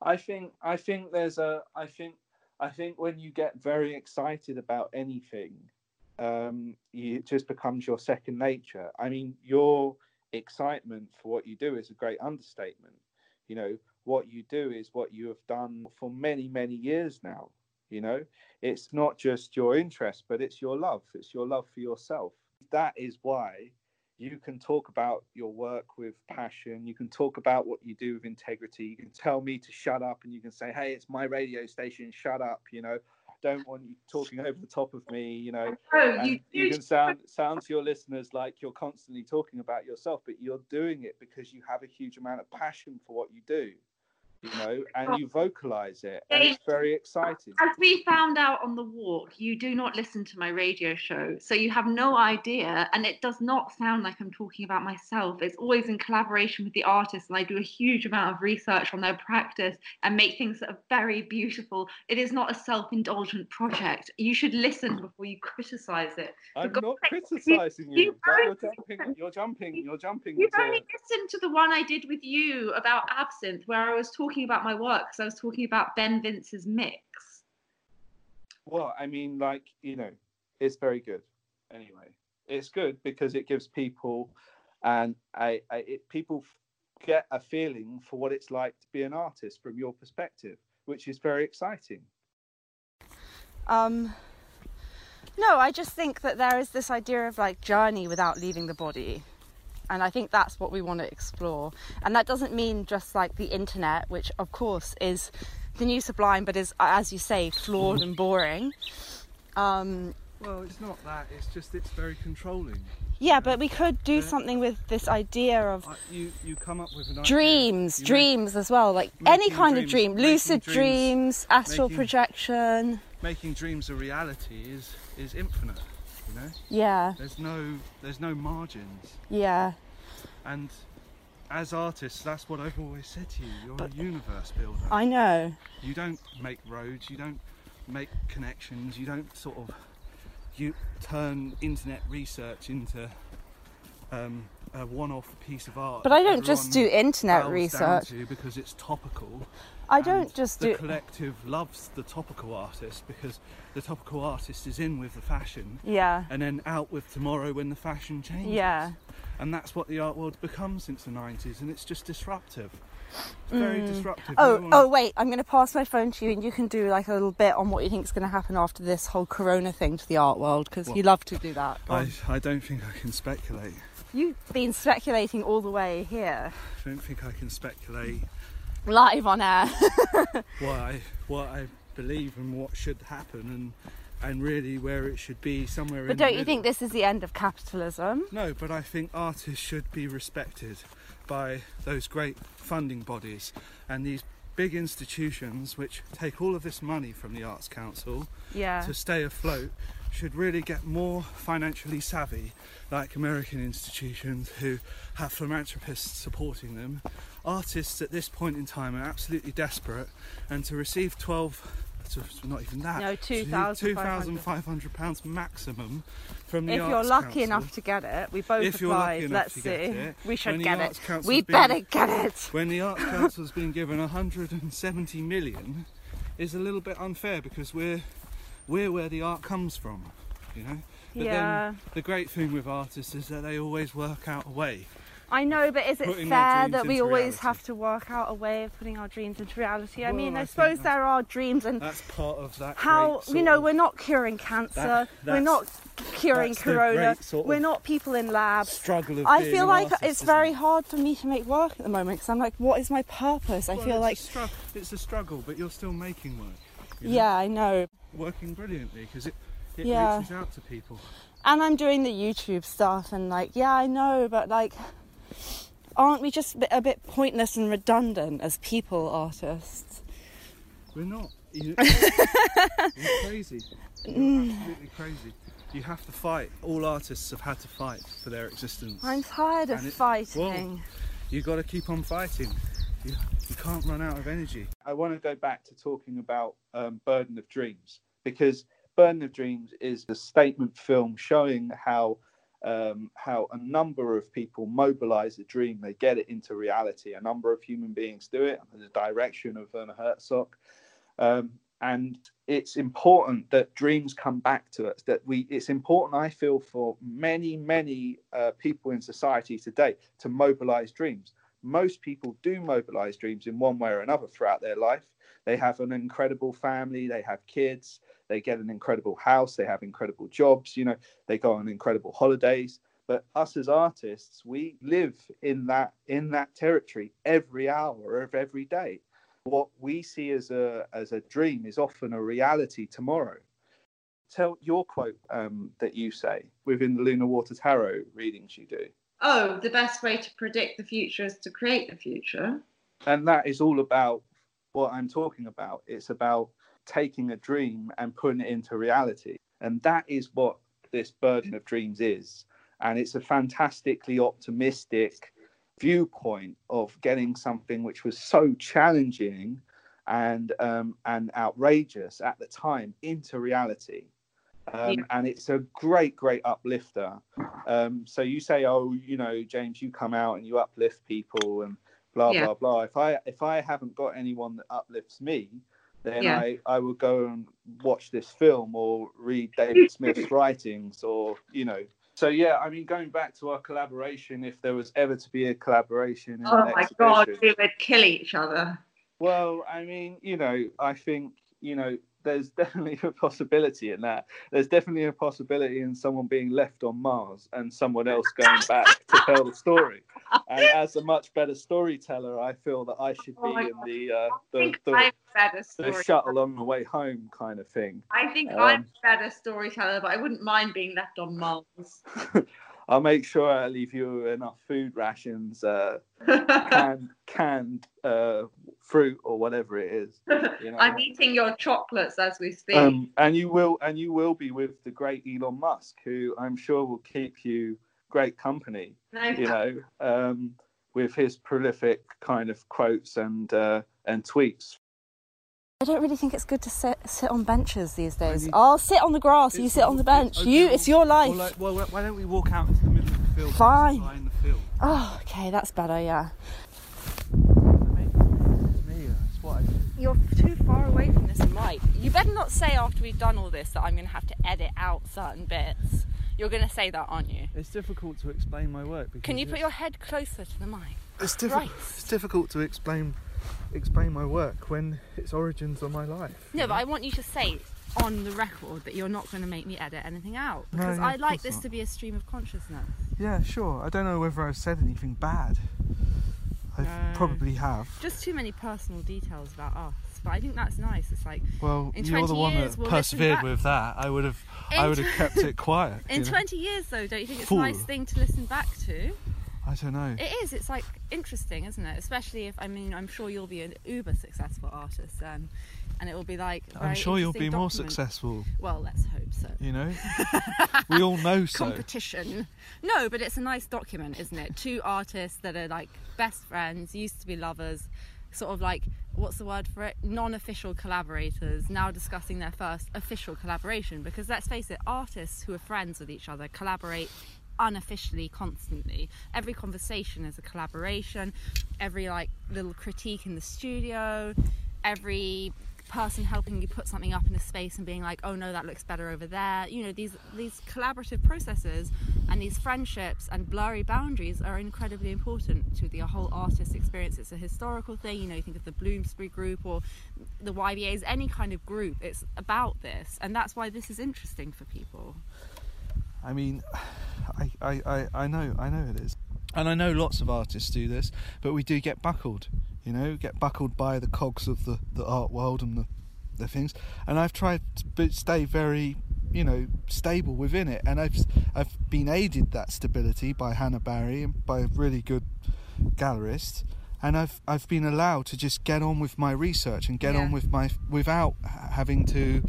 I think I think there's a I think I think when you get very excited about anything, um, you, it just becomes your second nature. I mean, your excitement for what you do is a great understatement. You know, what you do is what you have done for many many years now. You know, it's not just your interest, but it's your love. It's your love for yourself. That is why you can talk about your work with passion you can talk about what you do with integrity you can tell me to shut up and you can say hey it's my radio station shut up you know don't want you talking over the top of me you know. You, you can sound sound to your listeners like you're constantly talking about yourself but you're doing it because you have a huge amount of passion for what you do you know and you vocalize it and it's very exciting As we found out on the walk, you do not listen to my radio show, so you have no idea, and it does not sound like I'm talking about myself. It's always in collaboration with the artist, and I do a huge amount of research on their practice and make things that are very beautiful. It is not a self-indulgent project. You should listen before you criticize it. i'm not criticizing you- you you're jumping you're jumping you're jumping You've only listened to the one I did with you about absinthe, where I was talking about my work because I was talking about Ben Vince's mix. Well, I mean, like you know, it's very good. Anyway, it's good because it gives people, and I, I it, people get a feeling for what it's like to be an artist from your perspective, which is very exciting. Um, no, I just think that there is this idea of like journey without leaving the body. And I think that's what we want to explore. And that doesn't mean just like the internet, which of course is the new sublime, but is, as you say, flawed and boring. Um, Well, it's not that. It's just it's very controlling. yeah, but we could do Yeah. something with this idea of I- You you come up with an idea, dreams, make- dreams as well, like any kind of dream, lucid dreams- dreams, astral making- projection. making dreams a reality is is infinite. Know, Yeah, there's no there's no margins. yeah. And as artists, that's what I've always said to you. You're But- a universe builder. I know. You don't make roads. You don't make connections. You don't sort of you turn internet research into um, a one-off piece of art. But I don't just do internet research. because it's topical. I don't just the do. collective loves the topical artist because the topical artist is in with the fashion Yeah, and then out with tomorrow when the fashion changes. yeah. And that's what the art world's become since the 90s, and it's just disruptive. It's very mm. disruptive. Oh, oh, wait! I'm going to pass my phone to you, and you can do like a little bit on what you think is going to happen after this whole Corona thing to the art world, because you love to do that. I. I don't think I can speculate. You've been speculating all the way here, I don't think I can speculate live on air. what I what I believe and what should happen, and and really where it should be somewhere in but the don't you middle. think this is the end of capitalism? No, but I think artists should be respected by those great funding bodies and these big institutions which take all of this money from the Arts Council Yeah. to stay afloat should really get more financially savvy, like American institutions who have philanthropists supporting them. Artists at this point in time are absolutely desperate, and to receive 12 not even that, No, to £2,500. £2,500 maximum from the If Arts you're lucky Council. enough to get it, we both If applied. Let's see. it, we should get it. Council's We been- better get it. when the Arts Council's been given 170 million is a little bit unfair because we're we're where the art comes from, you know. But Yeah. then the great thing with artists is that they always work out a way. I know, but is it fair that we always reality. have to work out a way of putting our dreams into reality? I Well, mean, I I, suppose there are dreams and That's part of that. how you know of- we're not curing cancer That- we're not curing corona sort we're not people in labs struggle of i feel like artist, it's very it? hard for me to make work at the moment because i'm like what is my purpose i Well, feel it's like a it's a struggle, but you're still making work. you know? yeah i know working brilliantly because it it Yeah. reaches out to people. and i'm doing the youtube stuff and like yeah i know but like aren't we just a bit, a bit pointless and redundant as people artists We're not. You, you're crazy. You're Mm. absolutely crazy. you have to fight. All artists have had to fight for their existence. I'm tired of it- fighting. well, you got to keep on fighting. You, you can't run out of energy. I want to go back to talking about um, Burden of Dreams because Burden of Dreams is a statement film showing how um, how a number of people mobilize a dream, they get it into reality. A number of human beings do it under the direction of Werner Herzog. Um, and it's important that dreams come back to us. That we, it's important, I feel, for many, many uh, people in society today to mobilize dreams most people do mobilize dreams in one way or another throughout their life. They have an incredible family, they have kids, they get an incredible house, they have incredible jobs, you know, they go on incredible holidays. But us as artists, we live in that in that territory every hour of every day. What we see as a as a dream is often a reality tomorrow. Tell your quote um, that you say within the Lunar Water Tarot readings you do. Oh, the best way to predict the future is to create the future. and that is all about what I'm talking about. It's about taking a dream and putting it into reality, and that is what this burden of dreams is. And it's a fantastically optimistic viewpoint of getting something which was so challenging and um, and outrageous at the time into reality. Um, Yeah. And it's a great, great uplifter. Um, so you say, oh, you know, James, you come out and you uplift people and blah Yeah. blah blah. If I if I haven't got anyone that uplifts me, then Yeah. I I will go and watch this film or read David Smith's writings or you know. So yeah, I mean, going back to our collaboration, if there was ever to be a collaboration, Oh my god, we would kill each other. well, I mean, you know, I think, you know, there's definitely a possibility in that. There's definitely a possibility in someone being left on Mars and someone else going back to tell the story. And as a much better storyteller, I feel that I should Oh be in God. the uh, the, the, I'm a better the shuttle on the way home kind of thing. I think Um, I'm a better storyteller, but I wouldn't mind being left on Mars. I'll make sure I leave you enough food rations, uh, canned, canned uh, fruit or whatever it is. You know? I'm eating your chocolates as we speak. Um, and you will, and you will be with the great Elon Musk, who I'm sure will keep you great company. No, You know, um, with his prolific kind of quotes and uh, and tweets. I don't really think it's good to sit sit on benches these days. need- I'll sit on the grass. You It's- sit on the bench. okay, you, it's your life. Like, well, why don't we walk out into the middle of the field? Fine. lie the field. Oh, okay, that's better. Yeah. It's me. That's what I do. You're too far away from this mic. You better not say after we've done all this that I'm going to have to edit out certain bits. You're going to say that, aren't you? It's difficult to explain my work. Because Can you put your head closer to the mic? It's difficult. It's difficult to explain explain my work when its origins are my life. No, but I want you to say on the record that you're not going to make me edit anything out because no, I of like this not. to be a stream of consciousness. Yeah, sure. I don't know whether I've said anything bad. I No. probably have. Just too many personal details about us, but I think that's nice. It's like Well, In you're the one years, that we'll persevered with that. I would have. I would have kept it quiet. in know? 20 years, though, don't you think it's Fool. a nice thing to listen back to? I don't know. It is. It's like interesting, isn't it? Especially if I mean, I'm sure you'll be an uber successful artist then, and it will be like. I'm sure you'll be interesting more successful. Well, let's hope so. You know, we all know so. competition. No, but it's a nice document, isn't it? Two artists that are like best friends, used to be lovers, sort of like what's the word for it? Non-official collaborators now discussing their first official collaboration. Because let's face it, artists who are friends with each other collaborate unofficially constantly. Every conversation is a collaboration. Every like little critique in the studio. Every person helping you put something up in a space and being like oh no that looks better over there. You know these these collaborative processes and these friendships and blurry boundaries are incredibly important to the whole artist experience. It's a historical thing. You know you think of the bloomsbury group or the ybas any kind of group it's about this. And that's why this is interesting for people I mean, I, I, I, I know, I know it is, and I know lots of artists do this, but we do get buckled. You know, get buckled by the cogs of the, the art world and the, the things. And I've tried to be- stay very, you know, stable within it, and I've I've been aided that stability by Hannah Barry and by a really good gallerist. And I've I've been allowed to just get on with my research and get Yeah. on with my without having to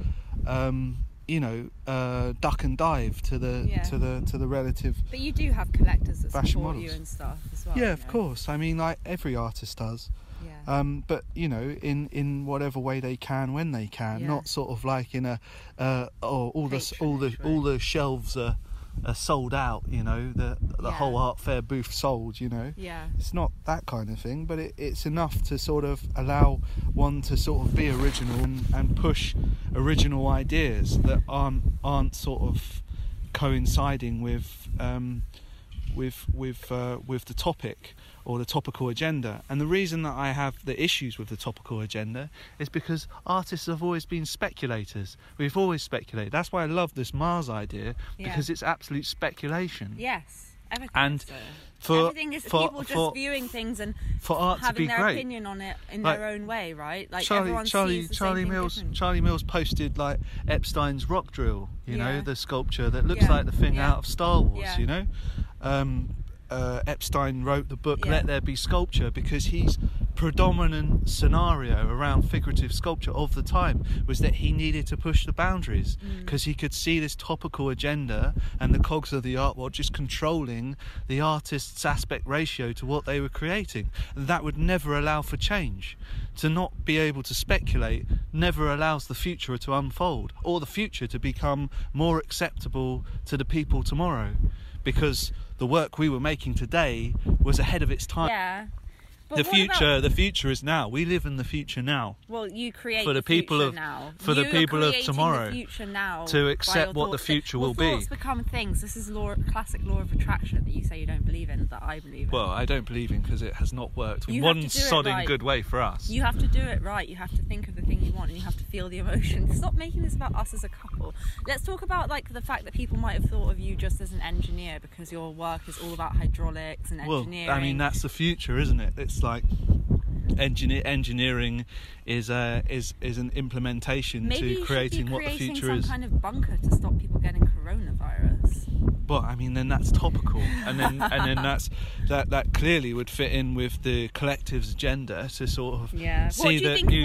um, you know, uh, duck and dive to the Yeah. to the to the relative. But you do have collectors that support you and stuff as well. yeah, of know? course. I mean, like every artist does. Yeah. Um, but you know, in, in whatever way they can, when they can, Yeah. not sort of like in a uh, oh all the all the all the shelves are, are sold out. You know, the the Yeah. whole art fair booth sold. You know, Yeah. it's not that kind of thing, but it, it's enough to sort of allow one to sort of be original and, and push original ideas that aren't aren't sort of coinciding with um, with with uh, with the topic or the topical agenda. And the reason that I have the issues with the topical agenda is because artists have always been speculators. We've always speculated. That's why I love this Mars idea Yeah. because it's absolute speculation. Yes. Everything And is so. for Everything is for, people just for, viewing things and for art to having be their great. opinion on it in Like, their own way, right? Like Charlie, everyone Charlie, sees the Charlie same Mills, different. Charlie Mills posted like Epstein's rock drill. You know, the sculpture that looks Yeah, like the thing yeah. out of Star Wars. Yeah. You know, um, uh, Epstein wrote the book Yeah. "Let There Be Sculpture" because his predominant scenario around figurative sculpture of the time was that he needed to push the boundaries Mm. because he could see this topical agenda and the cogs of the art world just controlling the artist's aspect ratio to what they were creating. And that would never allow for change. To not be able to speculate never allows the future to unfold or the future to become more acceptable to the people tomorrow because the work we were making today was ahead of its time. Yeah. But the future about- the future is now. We live in the future now. Well, you create for the future people of- now. for the You are people of tomorrow the future now to accept what the future well, will be. Thoughts become things. This is law, classic law of attraction that you say you don't believe in, that I believe in. Well, I don't believe in because it has not worked in one to do it sodding right. good way for us. You have to do it right. You have to think of the thing you want, and you have to feel the emotion. Stop making this about us as a couple. Let's talk about like the fact that people might have thought of you just as an engineer because your work is all about hydraulics and engineering. well. I mean that's the future, isn't it? It's like engineer engineering is uh, is is an implementation Maybe to creating be what the creating future some is. kind of bunker to stop people getting coronavirus. But I mean, then that's topical, and then and then that's that that clearly would fit in with the collective's agenda to sort of Yeah. See that think of all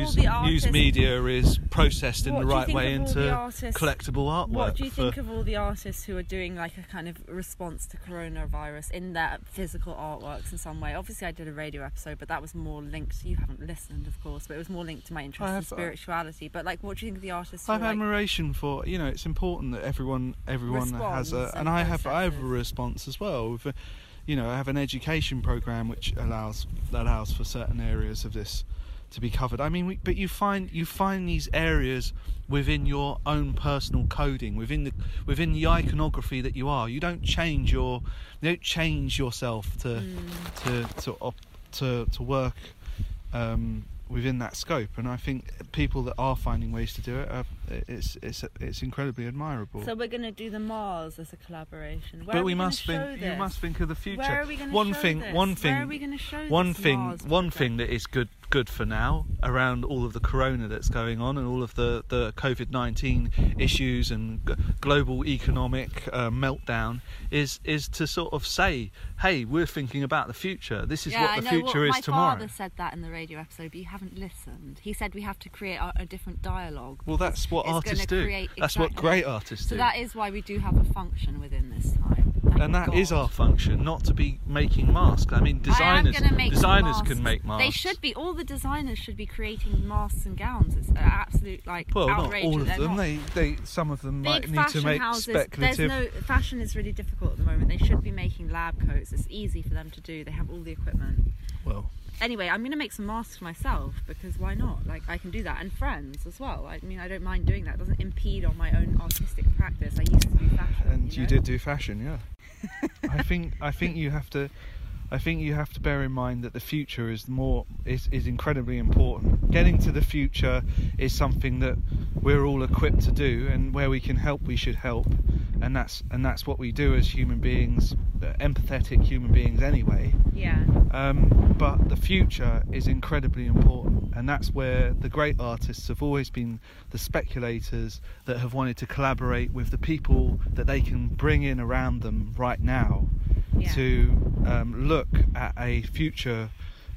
news news media is processed in the right way into artists- collectible artwork. What do you think of all the artists who are doing like a kind of response to coronavirus in their physical artworks in some way? Obviously, I did a radio episode, but that was more linked. You haven't listened, of course, but it was more linked to my interest in have, uh, spirituality. But like, what do you think of the artists? Who I have like, admiration for you know it's important that everyone everyone has a and I have I have a response as well. With, a- you know I have an education program which allows that allows for certain areas of this to be covered. I mean, we, but you find you find these areas within your own personal coding, within the within the iconography that you are. You don't change your you don't change yourself to to to op, to to work um, within that scope. And I think people that are finding ways to do it, are, it's it's it's incredibly admirable. So we're going to do the Mars as a collaboration. Where but are we gonna must show think. You must think of the future. Where are we gonna one show thing. this? One thing. Where are we gonna show one this thing. Mars one project? thing that is good good for now around all of the corona that's going on and all of the the COVID nineteen issues and g- global economic uh, meltdown is is to sort of say, hey, we're thinking about the future. This is yeah, what I the know future what, is my tomorrow. My father said that in the radio episode, but you haven't listened. He said we have to create a, a different dialogue. Well, that's what Artists do. create- That's what great artists So do. So that is why we do have a function within this time. Thank and that is God. our function, not to be making masks. I mean, designers gonna make designers masks. can make masks. They should be. All the designers should be creating masks and gowns. It's an absolute like Well, not all of they're them. not. They, they, some of them might need to make houses. speculative. There's no fashion is really difficult at the moment. They should be making lab coats. It's easy for them to do. They have all the equipment. Well, Anyway, I'm gonna make some masks for myself because why not? Like I can do that, and friends as well. I mean, I don't mind doing that. It doesn't impede on my own artistic practice. I used to do fashion. and you, you did do fashion, yeah. I think I think you have to. I think you have to bear in mind that the future is more is, is incredibly important. Getting to the future is something that we're all equipped to do, and where we can help, we should help, and that's and that's what we do as human beings, uh, empathetic human beings anyway. Yeah. Um, but the future is incredibly important, and that's where the great artists have always been the speculators that have wanted to collaborate with the people that they can bring in around them right now Yeah. to um, look at a future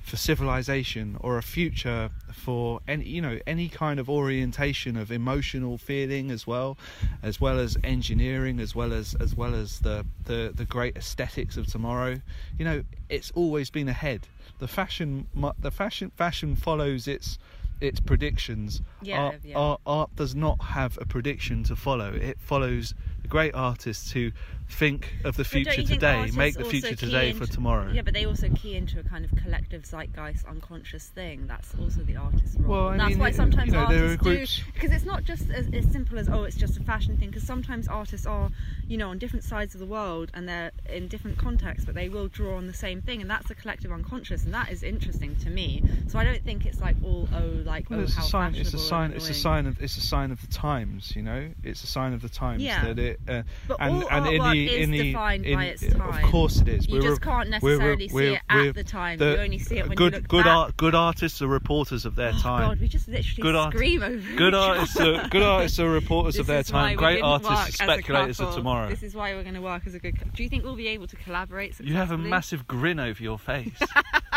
for civilization or a future for any you know any kind of orientation of emotional feeling as well as well as engineering as well as as well as the the, the great aesthetics of tomorrow you know it's always been ahead the fashion the fashion fashion follows its its predictions Yeah, art, yeah. art art does not have a prediction to follow it follows the great artists who think of the future today make the future today for tomorrow Yeah, but they also key into a kind of collective zeitgeist, unconscious thing. That's also the artist's role. Well, And that's mean, why sometimes you know, artists do because it's not just as, as simple as oh, it's just a fashion thing. Because sometimes artists are, you know, on different sides of the world and they're in different contexts, but they will draw on the same thing, and that's the collective unconscious, and that is interesting to me. So I don't think it's like all oh, like Well, oh, it's a how sign. It's a sign. It's a sign of. It's a sign of the times. You know, it's a sign of the times Yeah. that it. Uh, But and all and in the is in the defined in, by its time. Of course it is. You We're- just can't we're- necessarily see we're- it at we're- the time. You only see it when you good look good back. art good artists are reporters of their Oh, time. God, we just literally good art- scream over Good each artists other. are good artists are reporters of their time. Great artists are speculators of tomorrow. This is why we're going to work as a good. Do you think we'll be able to collaborate? You have a massive grin over your face.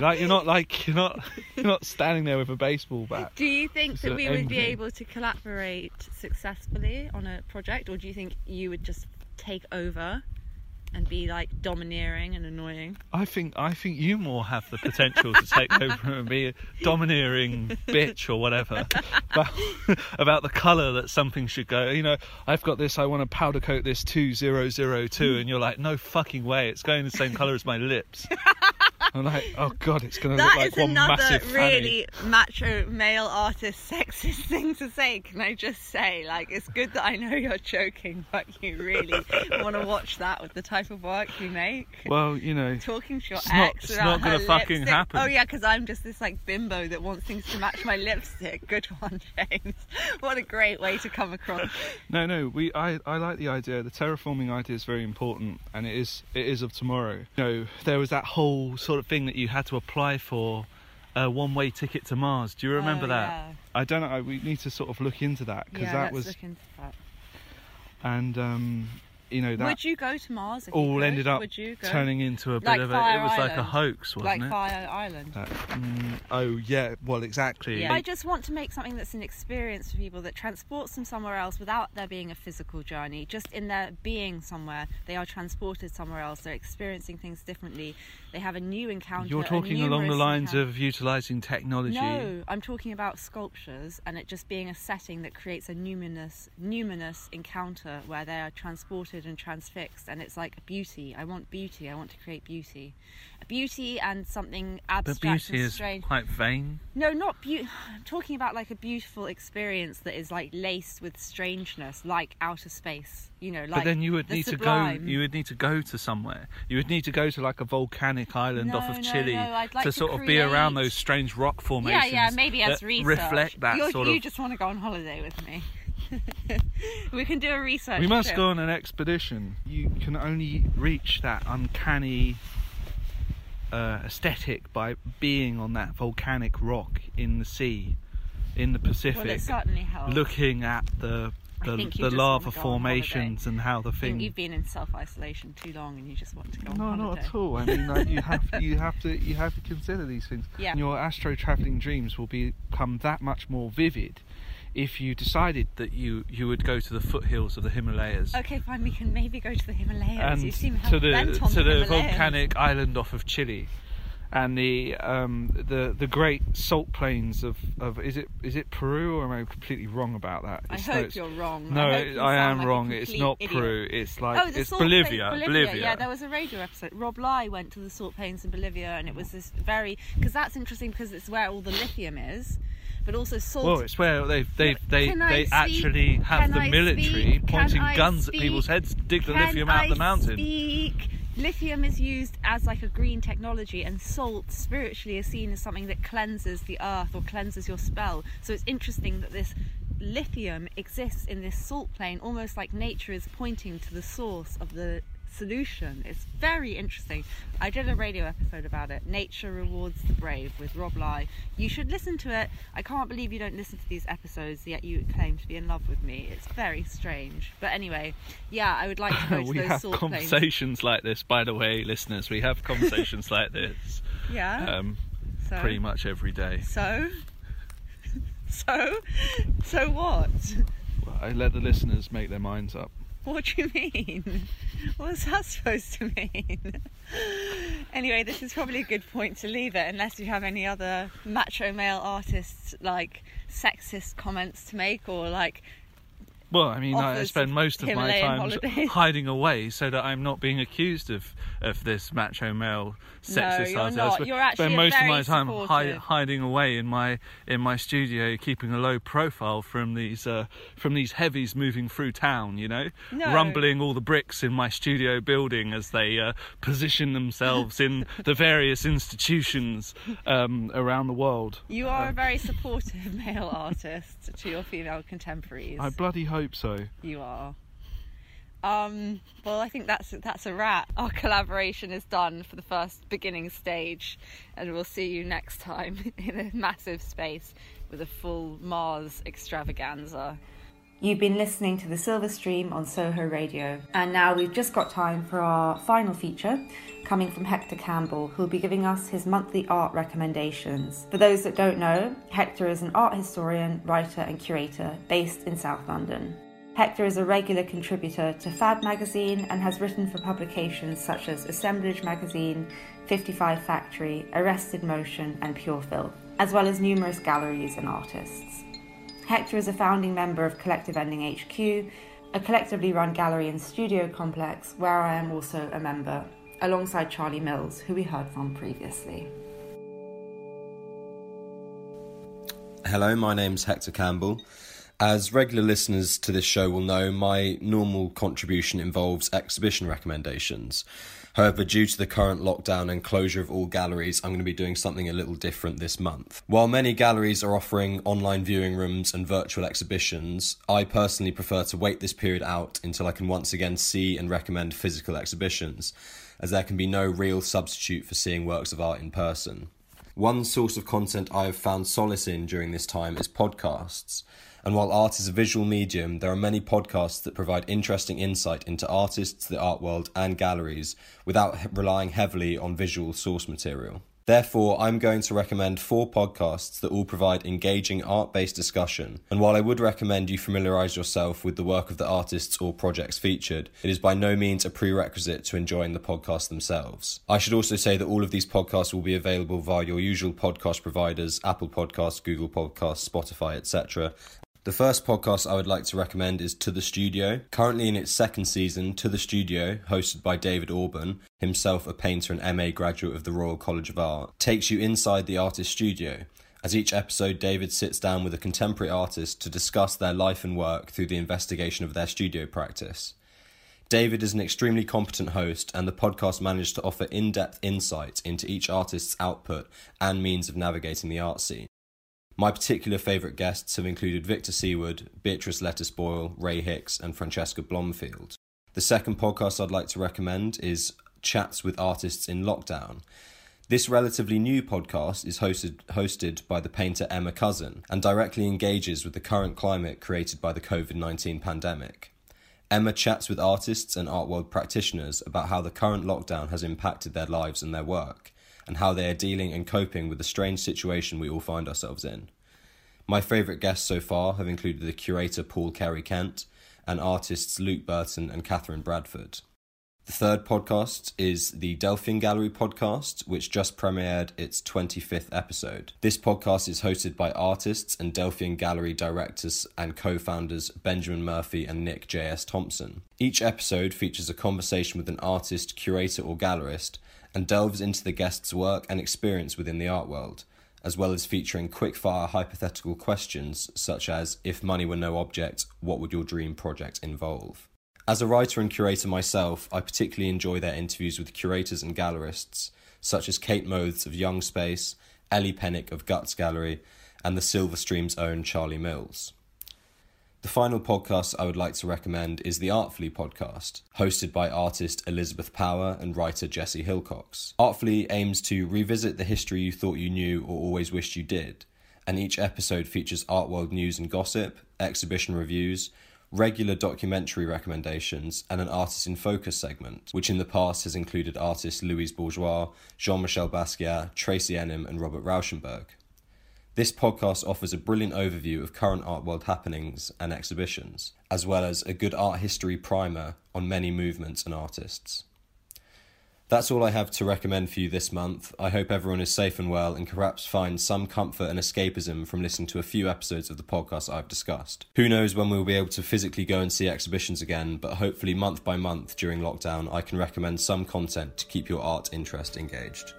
like you're not like you're not you're not standing there with a baseball bat. Do you think that we would be able to collaborate successfully on a project, or do you think you would just take over and be like domineering and annoying? I think I think you more have the potential to take over and be a domineering bitch or whatever about, about the colour that something should go. You know, I've got this. I want to powder coat this two zero zero two, and you're like, no fucking way, it's going the same colour as my lips. I'm like, oh god, it's going to look That like is one another massive fanny. really macho male artist sexist thing to say. Can I just say, like, it's good that I know you're joking, but you really want to watch that with the type of work you make. Well, you know, Talking to your it's not- ex it's about not gonna her fucking lipstick. happen. Oh yeah, because I'm just this like bimbo that wants things to match my lipstick. Good one, James. What a great way to come across. No, no, we. I, I like the idea. The terraforming idea is very important, and it is it is of tomorrow. You know, there was that whole sort of thing that you had to apply for a one-way ticket to Mars. Do you remember Oh, that? yeah. I don't know. We need to sort of look into that because yeah, that was, look into that. and um, you know that Would you go to Mars? If all could? ended up Would you go? turning into a bit Like of a. Fire It was like a hoax, wasn't like it? Fire Island. That- mm, oh yeah, well exactly. I just want to make something that's an experience for people that transports them somewhere else without there being a physical journey. Just in their being somewhere, they are transported somewhere else. They're experiencing things differently. They have a new encounter. You're talking along the lines encounter. of utilising technology. No, I'm talking about sculptures and it just being a setting that creates a numinous, numinous encounter where they are transported and transfixed, and it's like beauty. I want beauty. I want to create beauty, beauty and something But abstract beauty and is strange. quite vain. No, not beauty. I'm talking about like a beautiful experience that is like laced with strangeness, like outer space. You know, like. but then you would the need sublime. to go. You would need to go to somewhere. You would need to go to like a volcanic island No, off of no, Chile no, like to to sort of be around those strange rock formations. yeah, yeah maybe as that research. reflect that You're, sort you of. just want to go on holiday with me. we can do a research. We must trip. go on an expedition. You can only reach that uncanny uh, aesthetic by being on that volcanic rock in the sea, in the Pacific, Well, it certainly helps. looking at the the, the lava wanna go on holiday. formations and how the thing. you've been in self isolation too long, and you just want to go No, not at all. I mean, like, you have you have to you have to consider these things. Yeah. And your astro traveling dreams will become that much more vivid if you decided that you you would go to the foothills of the Himalayas Okay, fine. We can maybe go to the Himalayas. and you seem to the to the, Himalayas. volcanic island off of Chile. And the um, the the great salt plains of, of is it is it Peru or am I completely wrong about that? I hope no, you're wrong. No, I, it- I am like wrong. It's not idiot. Peru. It's like oh, the it's Bolivia. plains- Bolivia. Yeah, there was a radio episode. Rob Lai went to the salt plains in Bolivia, and it was this very because that's interesting because it's where all the lithium is, but also salt. Well, it's where they they they, Can they actually have Can the I military speak? Pointing guns at people's heads, to dig the lithium out I the mountain. Speak? Lithium is used as like a green technology, and salt spiritually is seen as something that cleanses the earth or cleanses your spell. So it's interesting that this lithium exists in this salt plain, almost like nature is pointing to the source of the solution. It's very interesting. I did a radio episode about it. Nature rewards the brave with Rob Lai. You should listen to it. I can't believe you don't listen to these episodes yet you claim to be in love with me. It's very strange. But anyway, yeah, I would like to go to we those have conversations like this, by the way, listeners. We have conversations like this. Yeah. Um, So? pretty much every day. So? So? So what? Well, I let the listeners make their minds up. What do you mean? What's that supposed to mean? anyway, this is probably a good point to leave it, unless you have any other macho male artists like sexist comments to make or like Well, I mean, I, spend most of my time holidays. hiding away so that I'm not being accused of, of this macho male sexist you're artist. You're actually spend a most of my time hi- hiding away in my in my studio, keeping a low profile from these uh, from these heavies moving through town. You know, No. rumbling all the bricks in my studio building as they uh, position themselves in the various institutions um, around the world. You are a very supportive male artist to your female contemporaries. I bloody hope so. You are. Um, well, I think that's that's a wrap. Our collaboration is done for the first beginning stage, and we'll see you next time in a massive space with a full Mars extravaganza. You've been listening to the Silver Stream on Soho Radio, and now we've just got time for our final feature coming from Hector Campbell, who'll be giving us his monthly art recommendations. For those that don't know, Hector is an art historian, writer, and curator based in South London. Hector is a regular contributor to FAD magazine and has written for publications such as Assemblage magazine, 55 Factory, Arrested Motion, and Pure Filth, as well as numerous galleries and artists. Hector is a founding member of Collective Ending HQ, a collectively run gallery and studio complex where I am also a member, alongside Charlie Mills, who we heard from previously. Hello, my name's Hector Campbell. As regular listeners to this show will know, my normal contribution involves exhibition recommendations. However, due to the current lockdown and closure of all galleries, I'm going to be doing something a little different this month. While many galleries are offering online viewing rooms and virtual exhibitions, I personally prefer to wait this period out until I can once again see and recommend physical exhibitions, as there can be no real substitute for seeing works of art in person. One source of content I have found solace in during this time is podcasts. And while art is a visual medium, there are many podcasts that provide interesting insight into artists, the art world, and galleries without relying heavily on visual source material. Therefore, I'm going to recommend four podcasts that all provide engaging art based discussion. And while I would recommend you familiarise yourself with the work of the artists or projects featured, it is by no means a prerequisite to enjoying the podcasts themselves. I should also say that all of these podcasts will be available via your usual podcast providers Apple Podcasts, Google Podcasts, Spotify, etc. The first podcast I would like to recommend is To the Studio. Currently in its second season, To the Studio, hosted by David Auburn, himself a painter and MA graduate of the Royal College of Art, takes you inside the artist's studio. As each episode, David sits down with a contemporary artist to discuss their life and work through the investigation of their studio practice. David is an extremely competent host, and the podcast managed to offer in depth insight into each artist's output and means of navigating the art scene. My particular favourite guests have included Victor Seaward, Beatrice Lettice Boyle, Ray Hicks, and Francesca Blomfield. The second podcast I'd like to recommend is Chats with Artists in Lockdown. This relatively new podcast is hosted, hosted by the painter Emma Cousin and directly engages with the current climate created by the COVID 19 pandemic. Emma chats with artists and art world practitioners about how the current lockdown has impacted their lives and their work, and how they are dealing and coping with the strange situation we all find ourselves in. My favourite guests so far have included the curator Paul Carey Kent and artists Luke Burton and Catherine Bradford. The third podcast is the Delphian Gallery podcast, which just premiered its 25th episode. This podcast is hosted by artists and Delphian Gallery directors and co founders Benjamin Murphy and Nick J.S. Thompson. Each episode features a conversation with an artist, curator, or gallerist and delves into the guest's work and experience within the art world, as well as featuring quick-fire hypothetical questions such as if money were no object, what would your dream project involve? As a writer and curator myself, I particularly enjoy their interviews with curators and gallerists, such as Kate Mothes of Young Space, Ellie Pennick of Guts Gallery, and the Silver Stream's own Charlie Mills. The final podcast I would like to recommend is the Artfully podcast, hosted by artist Elizabeth Power and writer Jesse Hilcox. Artfully aims to revisit the history you thought you knew or always wished you did, and each episode features art world news and gossip, exhibition reviews, regular documentary recommendations, and an Artist in Focus segment, which in the past has included artists Louise Bourgeois, Jean Michel Basquiat, Tracey Emin, and Robert Rauschenberg. This podcast offers a brilliant overview of current art world happenings and exhibitions, as well as a good art history primer on many movements and artists. That's all I have to recommend for you this month. I hope everyone is safe and well and perhaps find some comfort and escapism from listening to a few episodes of the podcast I've discussed. Who knows when we'll be able to physically go and see exhibitions again, but hopefully, month by month during lockdown, I can recommend some content to keep your art interest engaged.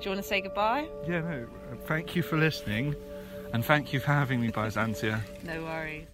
Do you want to say goodbye? Yeah, no, uh, thank you for listening, and thank you for having me, Byzantia. No worries.